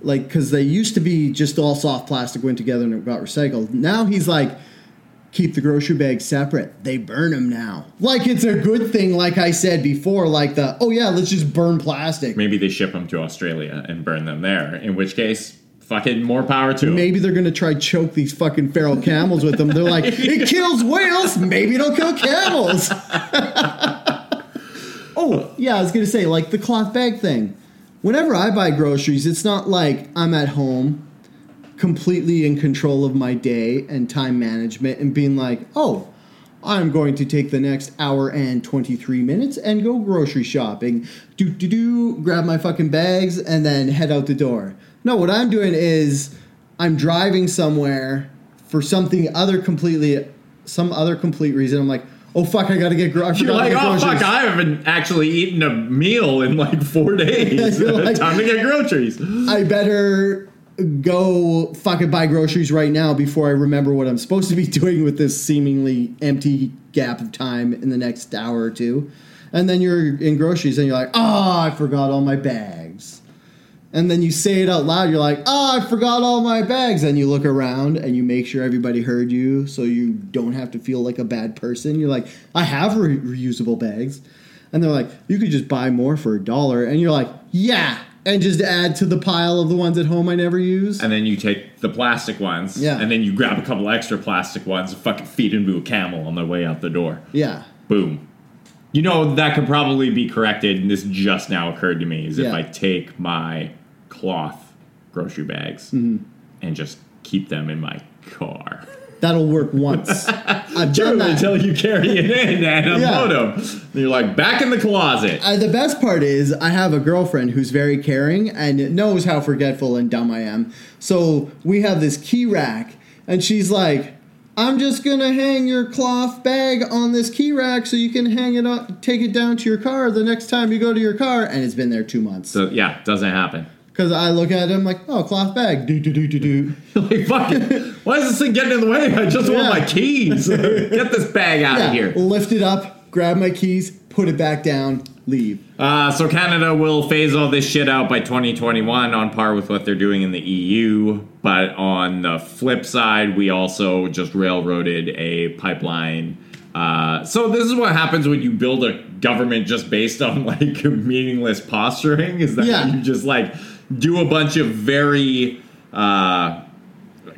like because they used to be just all soft plastic went together and it got recycled. Now he's like. Keep the grocery bags separate. They burn them now. Like it's a good thing, like I said before, like the, oh yeah, let's just burn plastic. Maybe they ship them to Australia and burn them there. In which case, fucking more power to. Maybe they're gonna try choke these fucking feral camels with them. They're like, it kills whales. Maybe it'll kill camels. oh yeah, I was gonna say like the cloth bag thing. Whenever I buy groceries, it's not like I'm at home, completely in control of my day and time management, and being like, oh. I'm going to take the next hour and 23 minutes and go grocery shopping. Do do do, grab my fucking bags and then head out the door. No, what I'm doing is I'm driving somewhere for something other completely some other complete reason. I'm like, "Oh fuck, I got to get gro- I You're like, oh groceries." fuck, I haven't actually eaten a meal in like four days. Like- Time to get groceries. I better go fucking buy groceries right now before I remember what I'm supposed to be doing with this seemingly empty gap of time in the next hour or two. And then you're in groceries and you're like, oh, I forgot all my bags. And then you say it out loud, you're like, oh, I forgot all my bags. And you look around and you make sure everybody heard you so you don't have to feel like a bad person. You're like, I have re- reusable bags. And they're like, you could just buy more for a dollar. And you're like, yeah. And just add to the pile of the ones at home I never use. And then you take the plastic ones, Yeah. and then you grab a couple extra plastic ones and fucking feed into a camel on their way out the door. yeah. Boom. You know, that could probably be corrected, and this just now occurred to me, is if I take my cloth grocery bags Mm-hmm. and just keep them in my car. That'll work once. I've done that. Until you carry it in and unload them. You're like, back in the closet. Uh, the best part is I have a girlfriend who's very caring and knows how forgetful and dumb I am. So we have this key rack, and she's like, "I'm just gonna hang your cloth bag on this key rack so you can hang it up, take it down to your car the next time you go to your car." And it's been there two months. So, yeah, doesn't happen. Because I look at it, I'm like, "Oh, cloth bag, do do do do do." like, fuck it. Why is this thing getting in the way? I just want Yeah. my keys. Get this bag out of here. lift it up, grab my keys, put it back down, leave. Uh, so Canada will phase all this shit out by 2021 on par with what they're doing in the EU. But on the flip side, we also just railroaded a pipeline. Uh, so this is what happens when you build a government just based on like meaningless posturing. Is that Yeah. you just like do a bunch of very uh,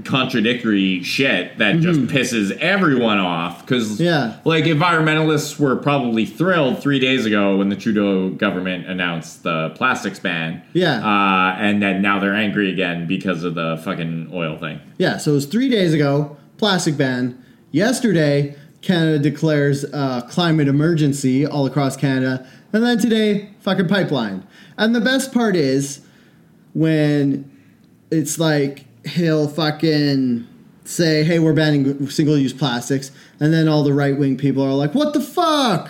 contradictory shit that just pisses everyone off because Mm-hmm. Yeah. like environmentalists were probably thrilled three days ago when the Trudeau government announced the plastics ban. Yeah. Uh, and then now they're angry again because of the fucking oil thing. Yeah, so it was three days ago, plastic ban. Yesterday, Canada declares a climate emergency all across Canada. And then today, fucking pipeline. And the best part is when it's like he'll fucking say, hey, we're banning single use plastics. And then all the right wing people are like, what the fuck?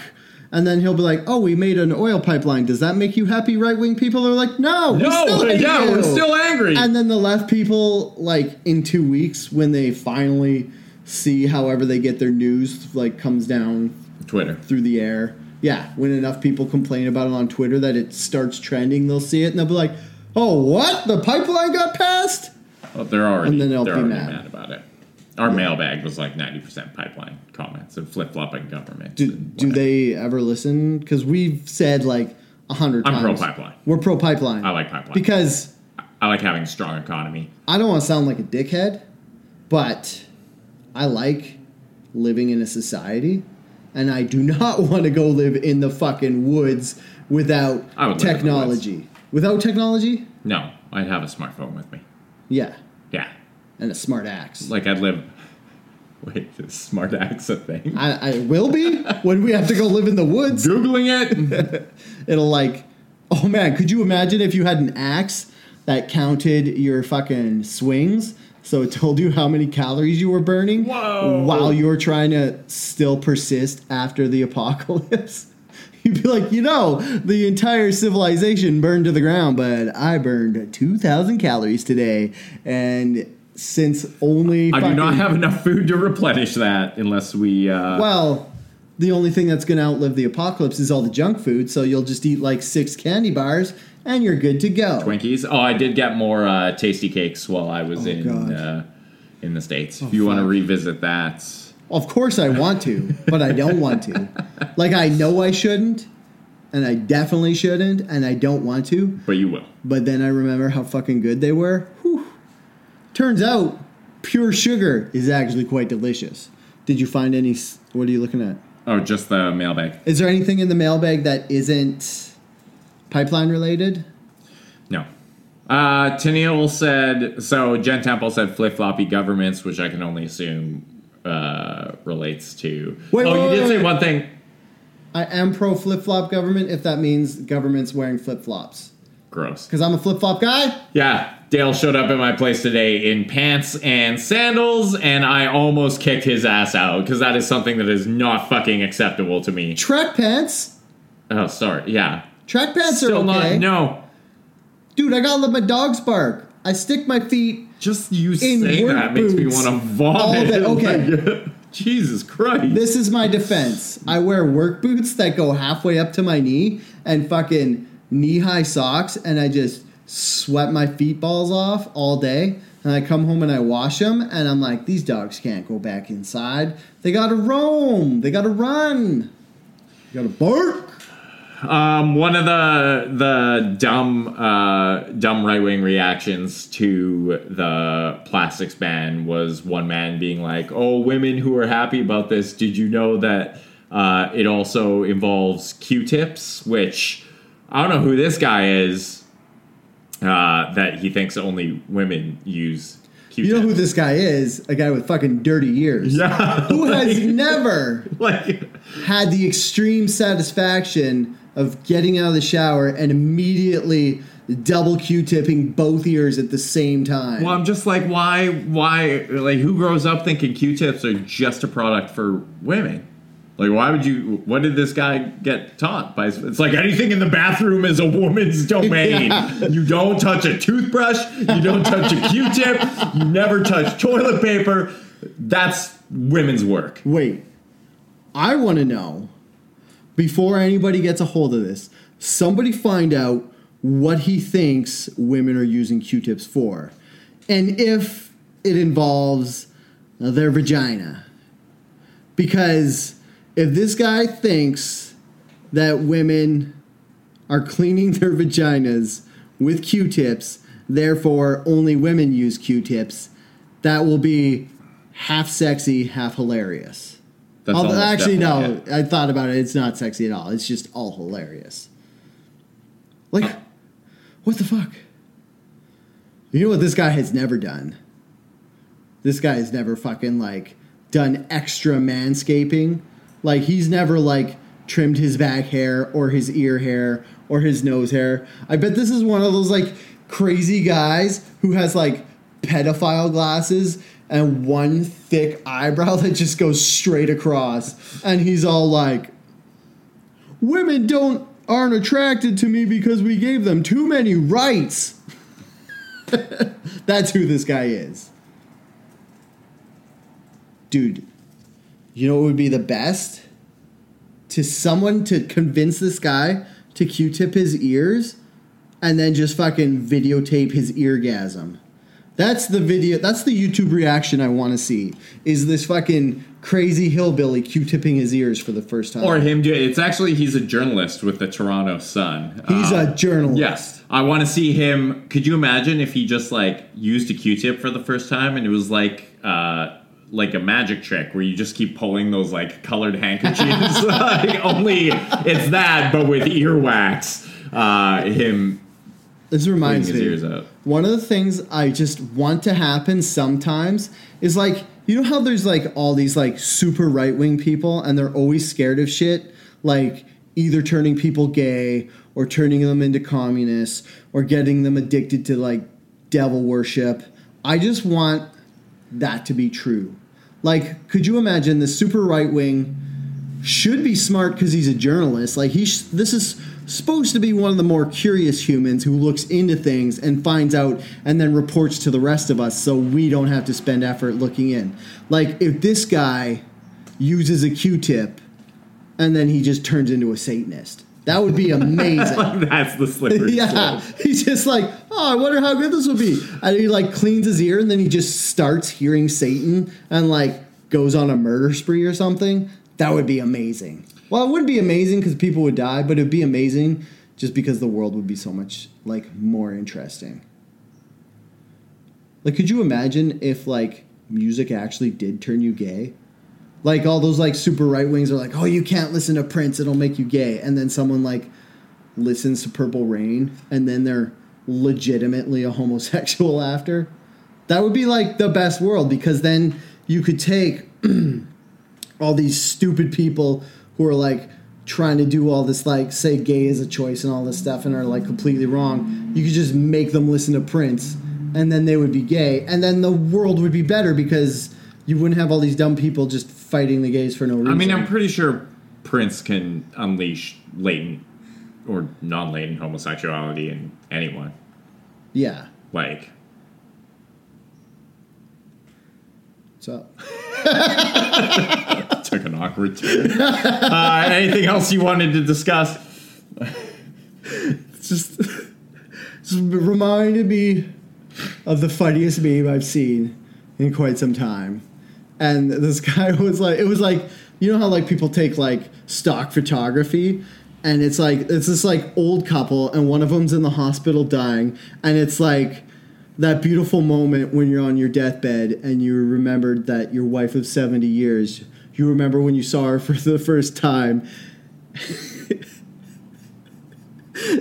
And then he'll be like, oh, we made an oil pipeline. Does that make you happy, right wing people? are like, no, we No, hate yeah, we're still angry. And then the left people, like in two weeks, when they finally see however they get their news, like comes down Twitter. through the air. Yeah, when enough people complain about it on Twitter that it starts trending, they'll see it and they'll be like, "Oh, what? The pipeline got passed?" Well, they're already, And then they'll they're be mad. mad. about it. Our mailbag was like 90% pipeline comments and flip flopping government. Do, do they ever listen? Because we've said like a hundred I'm times. pro-pipeline. We're pro pipeline. I like pipeline. because I like having a strong economy. I don't want to sound like a dickhead, but I like living in a society, and I do not want to go live in the fucking woods without I would live in the technology. Without technology, No, I'd have a smartphone with me. yeah. Yeah. and a smart axe. Like I'd live. Wait, is smart axe a thing? I, I will be when we have to go live in the woods. Googling it. It'll like, oh man, could you imagine if you had an axe that counted your fucking swings? So it told you how many calories you were burning Whoa. while you were trying to still persist after the apocalypse. You'd be like, you know, the entire civilization burned to the ground, but I burned 2,000 calories today. And since only. I do not have enough food to replenish that unless we. Uh, Well, the only thing that's going to outlive the apocalypse is all the junk food, so you'll just eat like six candy bars and you're good to go. Twinkies. Oh, I did get more uh, tasty cakes while I was Oh, in uh, in the states. if you want to revisit that, Of course, I want to, but I don't want to. Like, I know I shouldn't, and I definitely shouldn't, and I don't want to, but you will. but then I remember how fucking good they were. Whew. Turns out, pure sugar is actually quite delicious. Did you find any? What are you looking at? Oh, just the mailbag. Is there anything in the mailbag that isn't pipeline related? No. Uh, Tennille said so. Jen Temple said flip floppy governments, which I can only assume uh, relates to. Wait, oh, wait, you wait, did say one thing. I am pro flip flop government if that means government's wearing flip flops. Gross. Because I'm a flip flop guy. Yeah, Dale showed up at my place today in pants and sandals, and I almost kicked his ass out because that is something that is not fucking acceptable to me. Track pants. Oh, sorry. Yeah. Track pants Still are okay. not. No. Dude, I gotta let my dogs bark. I stick my feet. Just you In saying that makes me want to vomit. Day- okay. Like, Jesus Christ. This is my defense. I wear work boots that go halfway up to my knee and fucking knee high socks, and I just sweat my feet balls off all day. And I come home and I wash them, and I'm like, these dogs can't go back inside. They gotta roam. They gotta run. They gotta bark. Um, one of the the dumb uh, dumb right wing reactions to the plastics ban was one man being like, "Oh, women who are happy about this, did you know that uh, it also involves Q-tips?" Which I don't know who this guy is uh, that he thinks only women use Q-tips. You know who this guy is? A guy with fucking dirty ears. Yeah, Who has never like had the extreme satisfaction of getting out of the shower and immediately double Q-tipping both ears at the same time. Well, I'm just like, why, why, like, who grows up thinking Q-tips are just a product for women? Like, why would you? What did this guy get taught by? It's like anything in the bathroom is a woman's domain. Yeah. You don't touch a toothbrush. You don't touch a Q-tip. You never touch toilet paper. That's women's work. Wait, I want to know before anybody gets a hold of this. Somebody find out what he thinks women are using Q-tips for, and if it involves their vagina. Because if this guy thinks that women are cleaning their vaginas with Q-tips, therefore only women use Q-tips, that will be half sexy, half hilarious. That's Although, actually, no, it. I thought about it. It's not sexy at all. It's just all hilarious. Like, what the fuck? You know what this guy has never done? This guy has never fucking like done extra manscaping. Like he's never like trimmed his back hair or his ear hair or his nose hair. I bet this is one of those like crazy guys who has like pedophile glasses and one thick eyebrow that just goes straight across and he's all like women don't aren't attracted to me because we gave them too many rights. That's who this guy is. Dude, you know what would be the best? To someone to convince this guy to Q tip his ears and then just fucking videotape his eargasm. That's the video, that's the YouTube reaction I want to see. Is this fucking crazy hillbilly Q tipping his ears for the first time? Or him do It's actually he's a journalist with the Toronto Sun. He's Um, a journalist. Yes. I want to see him. Could you imagine if he just like used a Q-tip for the first time and it was like uh like a magic trick where you just keep pulling those like colored handkerchiefs. like only it's that but with earwax. Uh him This reminds me. One of the things I just want to happen sometimes is like you know how there's like all these like super right wing people and they're always scared of shit, like either turning people gay or turning them into communists or getting them addicted to like devil worship. I just want that to be true. Like, could you imagine the super right wing should be smart because he's a journalist. Like he's this is supposed to be one of the more curious humans who looks into things and finds out and then reports to the rest of us so we don't have to spend effort looking in. Like if this guy uses a Q-tip and then he just turns into a Satanist. That would be amazing. That's the slippery yeah, slope. he's just like, oh, I wonder how good this will be. And he like cleans his ear, and then he just starts hearing Satan and like goes on a murder spree or something. That would be amazing. Well, it wouldn't be amazing because people would die, but it'd be amazing just because the world would be so much like more interesting. Like, could you imagine if like music actually did turn you gay? Like all those like super right wings are like, oh, you can't listen to Prince; it'll make you gay. And then someone like listens to Purple Rain, and then they're legitimately a homosexual after. That would be like the best world because then you could take all these stupid people who are like trying to do all this like say gay is a choice and all this stuff and are like completely wrong. You could just make them listen to Prince and then they would be gay and then the world would be better because you wouldn't have all these dumb people just fighting the gays for no reason. I mean, I'm pretty sure Prince can unleash latent or non-latent homosexuality in anyone. yeah. Like, So took an awkward turn. uh, anything else you wanted to discuss? it's just, just reminded me of the funniest meme I've seen in quite some time. And this guy was like, it was like, you know how like people take like stock photography, and it's like it's this like old couple, and one of them's in the hospital dying, and it's like that beautiful moment when you're on your deathbed and you remembered that your wife of 70 years, you remember when you saw her for the first time,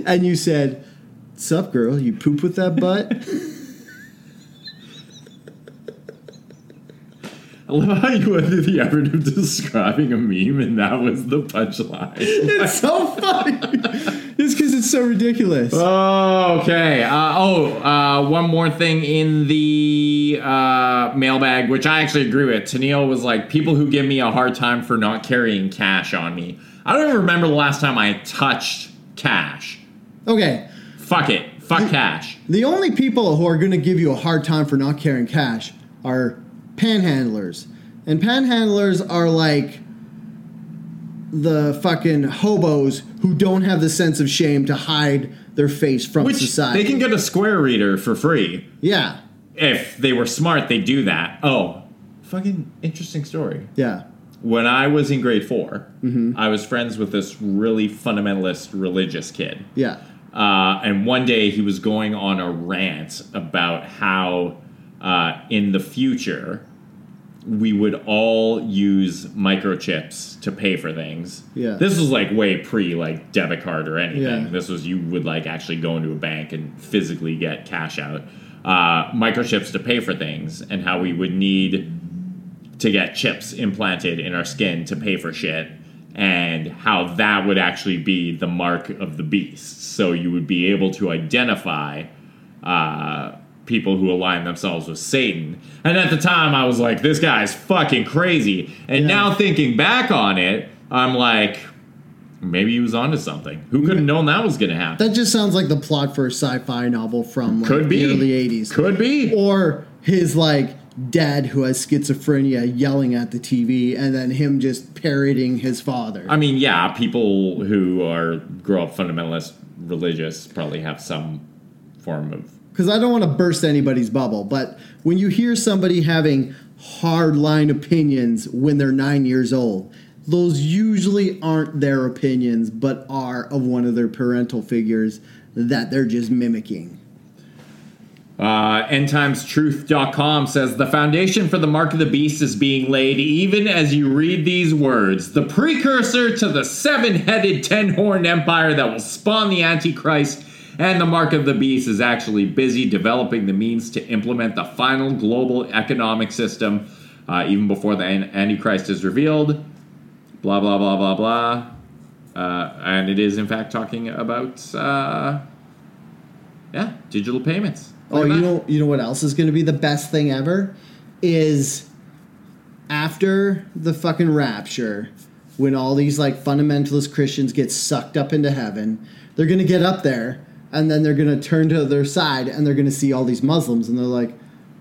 and you said, Sup, girl, you poop with that butt? I love how you went through the effort of describing a meme, and that was the punchline. it's so funny. It's because it's so ridiculous. Oh, okay. Uh, oh, uh, one more thing in the uh, mailbag, which I actually agree with. Tennille was like, people who give me a hard time for not carrying cash on me. I don't even remember the last time I touched cash. Okay, Fuck it. Fuck cash. the only people who are going to give you a hard time for not carrying cash are panhandlers. And panhandlers are like the fucking hobos who don't have the sense of shame to hide their face from Which society. they can get a Square reader for free. Yeah, If they were smart, they'd do that. Oh, fucking interesting story. yeah. When I was in grade 4 Mm-hmm. I was friends with this really fundamentalist religious kid. Yeah. Uh, and one day he was going on a rant about how uh, in the future we would all use microchips to pay for things. Yeah. This was like way pre like debit card or anything. Yeah. This was you would like actually go into a bank and physically get cash out. Uh, microchips to pay for things and how we would need to get chips implanted in our skin to pay for shit and how that would actually be the mark of the beast so you would be able to identify uh, people who align themselves with satan. And at the time i was like this guy's fucking crazy. And Yeah. now thinking back on it i'm like maybe he was onto something. Who could have known that was going to happen? That just sounds like the plot for a sci-fi novel from like, could be. the early '80s. could be. Or his like dad who has schizophrenia yelling at the TV, and then him just parroting his father. I mean, yeah, people who are grow up fundamentalist religious probably have some form of Because I don't want to burst anybody's bubble, but when you hear somebody having hardline opinions when they're nine years old, those usually aren't their opinions, but are of one of their parental figures that they're just mimicking. Uh, EndTimesTruth.com says the foundation for the mark of the beast is being laid even as you read these words. The precursor to the seven headed, ten horned empire that will spawn the Antichrist And the mark of the beast is actually busy developing the means to implement the final global economic system, uh, even before the Antichrist is revealed. Blah blah blah blah blah. Uh, and it is in fact talking about uh, yeah digital payments. Oh, Look you that. know, you know what else is going to be the best thing ever is after the fucking rapture, when all these like fundamentalist Christians get sucked up into heaven, they're going to get up there and then they're to turn to their side and they're to see all these Muslims and they're like,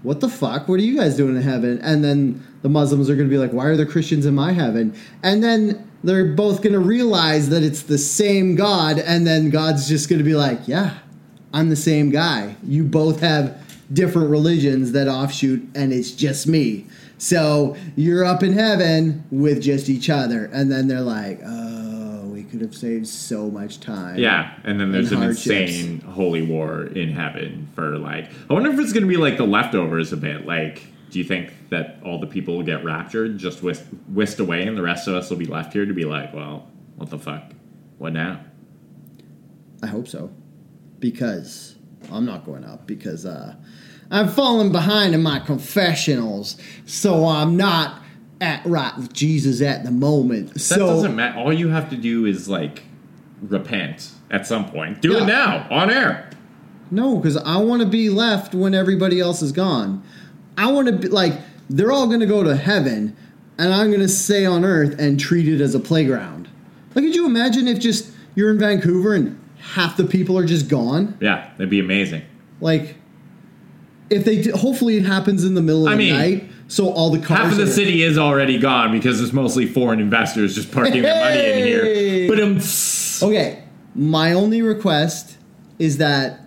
"What the fuck? What are you guys doing in heaven?" And then the Muslims are to be like, "Why are there Christians in my heaven?" And then they're both to realize that it's the same God and then God's just to be like, "Yeah, I'm the same guy. You both have different religions that offshoot, and it's just me. So you're up in heaven with just each other. And then they're like, we could have saved so much time. Yeah, and then there's And an hardships. insane holy war in heaven for like. I wonder if it's going to be like the leftovers a bit. Like, do you think that all the people will get raptured, just whisked, whisked away, and the rest of us will be left here to be like, well, what the fuck? What now? I hope so. Because I'm not going up because uh, I'm falling behind in my confessionals. So I'm not at right with Jesus at the moment. That so doesn't matter. All you have to do is like repent at some point. Do Yeah. it now on air. No, because I want to be left when everybody else is gone. I want to be like they're all going to go to heaven, and I'm going to stay on Earth and treat it as a playground. Like, could you imagine if just you're in Vancouver and half the people are just gone? Yeah, that'd be amazing. Like, if they d- hopefully it happens in the middle of I the mean, night, so all the cars Half of the are- city is already gone because it's mostly foreign investors just parking their money in here. But um, Okay, my only request is that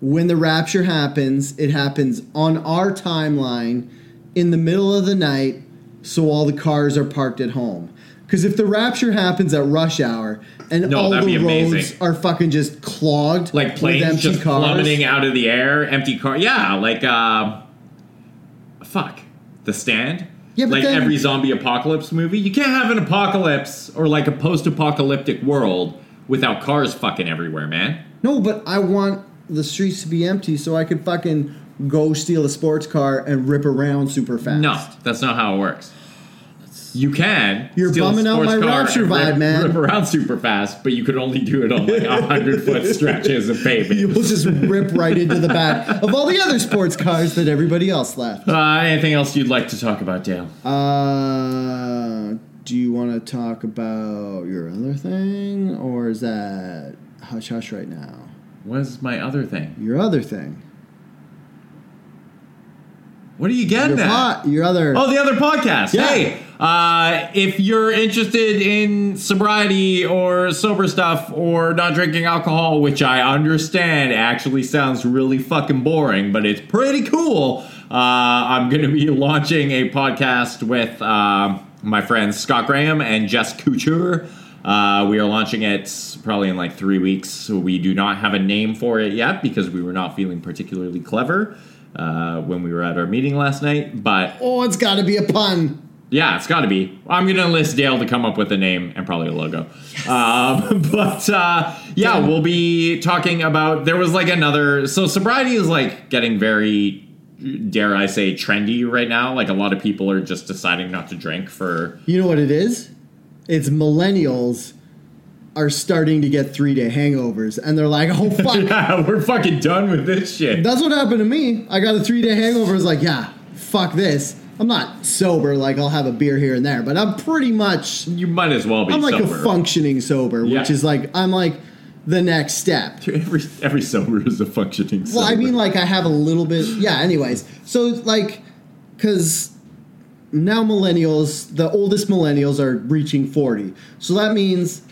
when the rapture happens, it happens on our timeline in the middle of the night so all the cars are parked at home. Because if the rapture happens at rush hour and No, all that'd the be roads amazing. are fucking just clogged like with planes empty just cars, plummeting out of the air, empty car. Yeah, like uh, fuck the stand. Yeah, like then- every zombie apocalypse movie, you can't have an apocalypse or like a post-apocalyptic world without cars fucking everywhere, man. No, but I want the streets to be empty so I could fucking go steal a sports car and rip around super fast. No, that's not how it works. You can. You're steal a bumming out my rapture and rip, vibe, man. Rip around super fast, but you could only do it on like a hundred foot stretches of pavement. You'll just rip right into the back of all the other sports cars that everybody else left. Uh, anything else you'd like to talk about, Dale? Uh, do you want to talk about your other thing, or is that hush hush right now? What is my other thing? Your other thing. What are you getting Your at? pot. Your other. Oh, the other podcast. Yeah. Hey, uh, if you're interested in sobriety or sober stuff or not drinking alcohol, which I understand actually sounds really fucking boring, but it's pretty cool. Uh, I'm going to be launching a podcast with uh, my friends Scott Graham and Jess Couture. Uh, we are launching it probably in like three weeks. We do not have a name for it yet because we were not feeling particularly clever uh, when we were at our meeting last night. But oh, it's got to be a pun. Yeah, it's got to be. I'm going to enlist Dale to come up with a name and probably a logo. Um, but uh, yeah, we'll be talking about. There was like another. So sobriety is like getting very, dare I say, trendy right now. Like a lot of people are just deciding not to drink for. You know what it is? It's millennials are starting to get three day hangovers, and they're like, "Oh fuck." Yeah, we're fucking done with this shit. That's what happened to me. I got a three day hangover. I was like, yeah, fuck this. I'm not sober, like I'll have a beer here and there, but I'm pretty much You might as well be. I'm like sober. a functioning sober, Yeah. which is like I'm like the next step. Every every sober is a functioning. Well, I mean, like I have a little bit. Yeah. Anyways, so like, because now millennials, the oldest millennials are reaching forty, so that means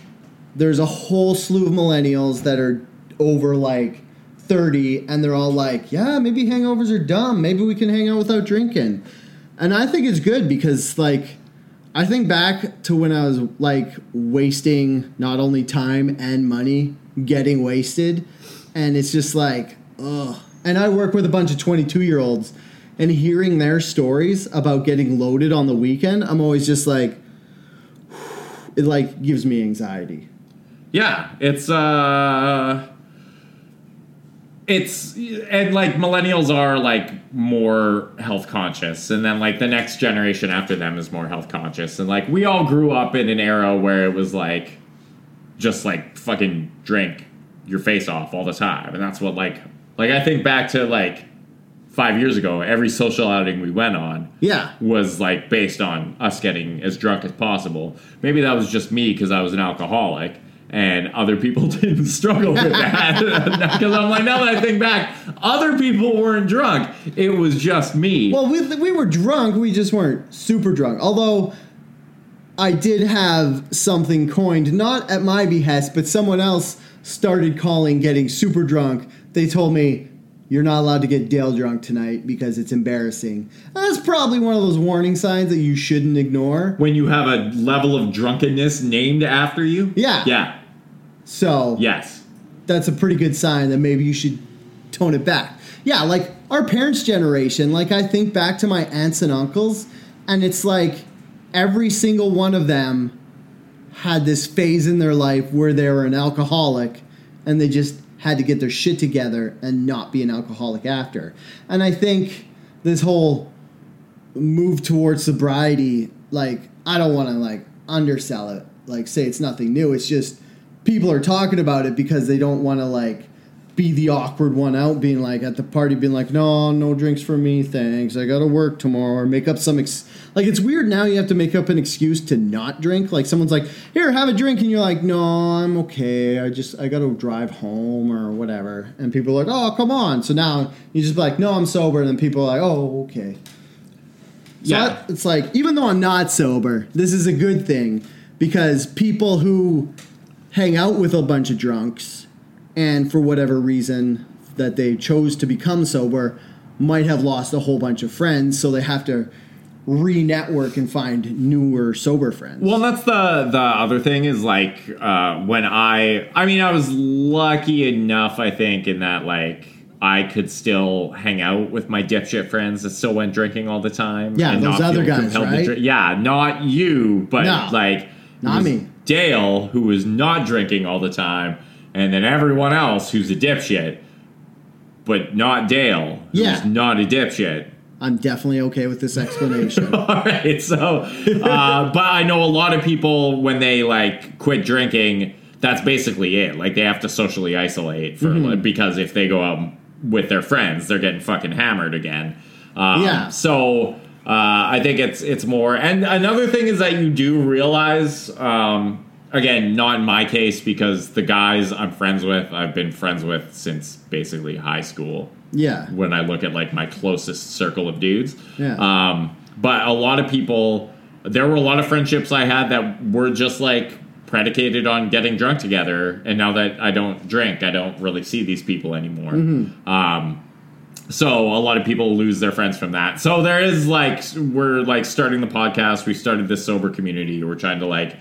there's a whole slew of millennials that are over like thirty, and they're all like, yeah, maybe hangovers are dumb. Maybe we can hang out without drinking, and I think it's good because like. I think back to when I was like wasting not only time and money getting wasted, and it's just like, ugh. And I work with a bunch of 22 year olds, and hearing their stories about getting loaded on the weekend, I'm always just like, it like gives me anxiety. Yeah, it's uh it's and like millennials are like more health conscious and then like the next generation after them is more health conscious and like we all grew up in an era where it was like just like fucking drink your face off all the time and that's what like like i think back to like five years ago every social outing we went on Yeah. was like based on us getting as drunk as possible maybe that was just me because i was an alcoholic and other people didn't struggle with that because i'm like now that i think back other people weren't drunk it was just me Well, we, we were drunk. We just weren't super drunk. Although I did have something coined, not at my behest, but someone else started calling getting super drunk. They told me, you're not allowed to get Dale drunk tonight because it's embarrassing. That's probably one of those warning signs that you shouldn't ignore. when you have a level of drunkenness named after you Yeah. yeah So yes that's a pretty good sign that maybe you should tone it back. Yeah, like our parents' generation, like I think back to my aunts and uncles, and it's like every single one of them had this phase in their life where they were an alcoholic and they just had to get their shit together and not be an alcoholic after. And I think this whole move towards sobriety, like I don't want to like undersell it, like say it's nothing new. It's just people are talking about it because they don't want to like be the awkward one out, being like at the party, being like, no, no drinks for me, thanks. I got to work tomorrow, or make up some ex- like it's weird now. You have to make up an excuse to not drink. Like someone's like, here, have a drink, and you're like, no, I'm okay. I just I got to drive home or whatever. And people are like, oh, come on. So now you just be like, no, I'm sober, and then people are like, oh, okay. So Yeah. I- it's like even though I'm not sober, this is a good thing because people who hang out with a bunch of drunks and for whatever reason that they chose to become sober might have lost a whole bunch of friends, so they have to re-network and find newer sober friends. Well, that's the the other thing is like uh, when I I mean I was lucky enough I think in that like I could still hang out with my dipshit friends that still went drinking all the time. Yeah, those not other guys, right? drink. Yeah, not you, but No, like not was me. Dale, who was not drinking all the time, and then everyone else who's a dipshit, but not Dale, who's Yeah. not a dipshit. I'm definitely okay with this explanation. All right, so, uh, but I know a lot of people when they like quit drinking, that's basically it. Like they have to socially isolate for Mm-hmm. like, because if they go out with their friends, they're getting fucking hammered again. Um, Yeah. So uh, I think it's it's more. And another thing is that you do realize. Um, Again, not in my case because the guys I'm friends with, I've been friends with since basically high school yeah. when I look at like my closest circle of dudes. Yeah. Um, but a lot of people, there were a lot of friendships I had that were just like predicated on getting drunk together. And now that I don't drink, I don't really see these people anymore. Um, so a lot of people lose their friends from that. So there is like we're like starting the podcast. We started this sober community. We're trying to like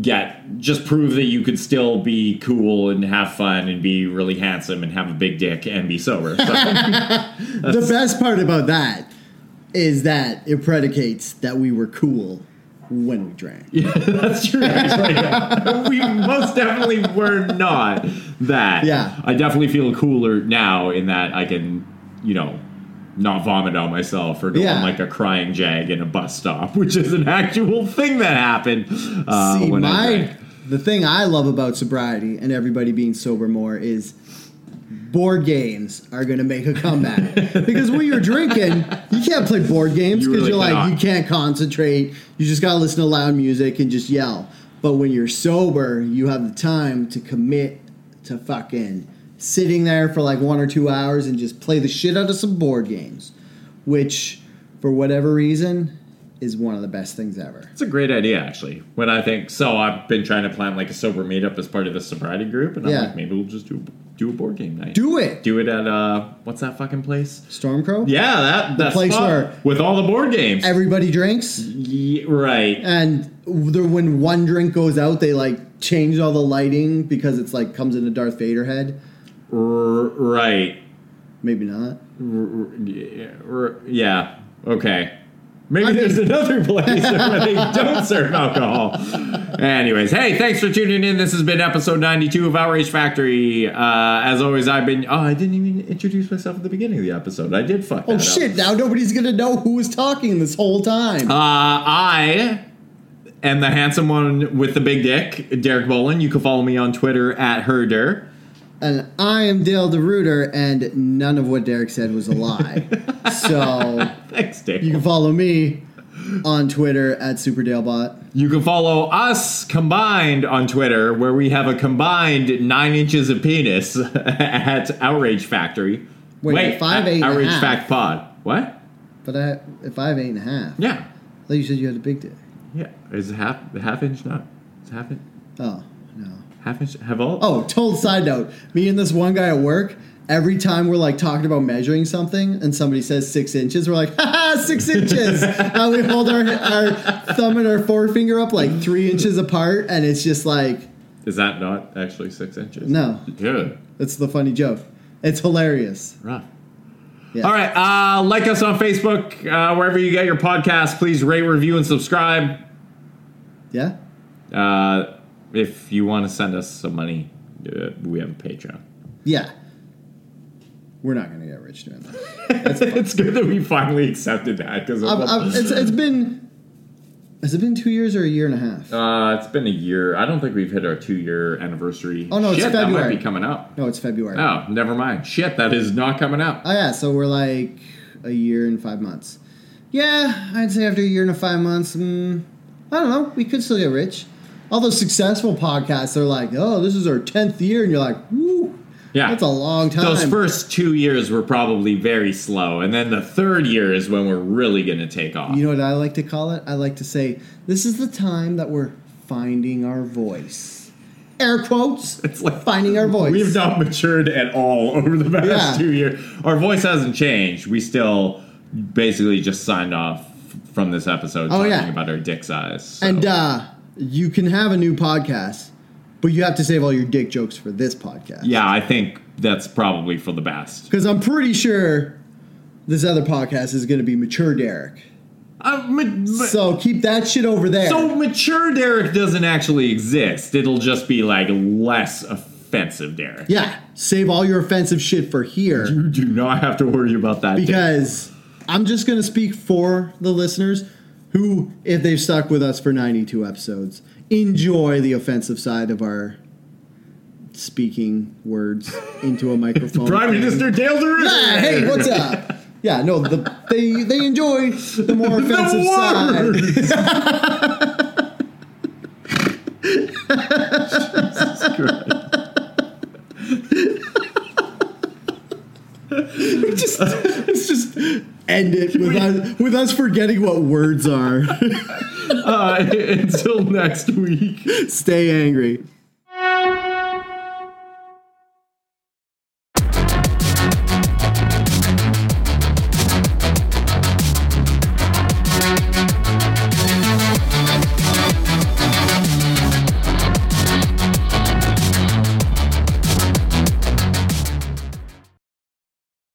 get just prove that you could still be cool and have fun and be really handsome and have a big dick and be sober. So. The best part about that is that it predicates that we were cool when we drank. Yeah, That's true. Actually, we most definitely were not that. Yeah. I definitely feel cooler now in that I can, you know, not vomit on myself or go Yeah. on like a crying jag in a bus stop, which is an actual thing that happened. Uh, See, my the thing I love about sobriety and everybody being sober more is board games are going to make a comeback because when you're drinking, you can't play board games You because really you're like you can't concentrate. You just got to listen to loud music and just yell. But when you're sober, you have the time to commit to fucking sitting there for like one or two hours and just play the shit out of some board games, which for whatever reason is one of the best things ever. It's a great idea, actually. When I think so, I've been trying to plan like a sober meetup as part of the sobriety group, and I'm Yeah. like, maybe we'll just do do a board game night. Do it, do it at uh, what's that fucking place? Stormcrow. Yeah, that that place spot where with all the board games. everybody drinks Ye- right. and the, when one drink goes out they like change all the lighting because it's like comes in a darth vader head R- right. maybe not R- r- yeah. Okay. Maybe I mean- there's another place where they don't serve alcohol. Anyways, hey, thanks for tuning in. This has been episode 92 of Outrage Factory. Uh, as always, I've been. Oh, I didn't even introduce myself at the beginning of the episode. I did fuck that Oh up. shit! Now nobody's gonna know who was talking this whole time. Uh, I am the handsome one with the big dick, Derek Bolin. You can follow me on Twitter at herder. And I am Dale DeRuiter, and none of what Derek said was a lie. so Thanks, Dave. you can follow me on Twitter at SuperDaleBot. You can follow us combined on Twitter, where we have a combined nine inches of penis at Outrage Factory. Wait, five, at eight and a Outrage half. Fact Pod. What? But I, if I have eight and a half, Yeah, I thought you said you had a big dick. yeah. Is it half half inch not? Is half inch Oh inch? Have all? Oh, total side note. Me and this one guy at work, every time we're like talking about measuring something and somebody says six inches, we're like, haha, six inches. and we hold our, our thumb and our forefinger up like three inches apart, and it's just like, Is that not actually six inches? No. Good. it's the funny joke. It's hilarious. Rough. Yeah. All right. Uh, like us on Facebook, uh, wherever you get your podcast. Please rate, review, and subscribe. Yeah? Uh, if you want to send us some money, uh, we have a Patreon. Yeah. We're not going to get rich doing that. it's good that we finally accepted that because it's, it's been, has it been two years or a year and a half? uh, it's been a year. I don't think we've hit our two year anniversary. Oh, no, it's Shit, that might February. be coming up. No, it's February. Oh, never mind. Shit, that is not coming up. Oh yeah, so we're like a year and five months. Yeah, I'd say after a year and five months, mm, I don't know. We could still get rich. All those successful podcasts, they're like, "Oh, this is our tenth year," and you're like, "Woo, Yeah, that's a long time." Those first two years were probably very slow, and then the third year is when we're really going to take off. you know what I like to call it? I like to say, "This is the time that we're finding our voice." Air quotes. It's like finding our voice. We've not matured at all over the past Yeah. two years. Our voice hasn't changed. We still basically just signed off from this episode Oh, talking yeah. about our dick size. so- And uh, you can have a new podcast, but you have to save all your dick jokes for this podcast. yeah, I think that's probably for the best. Because I'm pretty sure this other podcast is going to be Mature Derek. Uh, ma- ma- so, keep that shit over there. So Mature Derek doesn't actually exist. It'll just be like less offensive Derek. yeah, save all your offensive shit for here. You do not have to worry about that. Derek. Because I'm just going to speak for the listeners who, if they've stuck with us for 92 episodes, enjoy the offensive side of our speaking words into a microphone. Prime Minister Dale DeRuiter. Yeah, hey, what's up? Yeah, no, the, they they enjoy the more offensive the side. words. just let's just end it with us, with us forgetting what words are. Uh, until next week. Stay angry.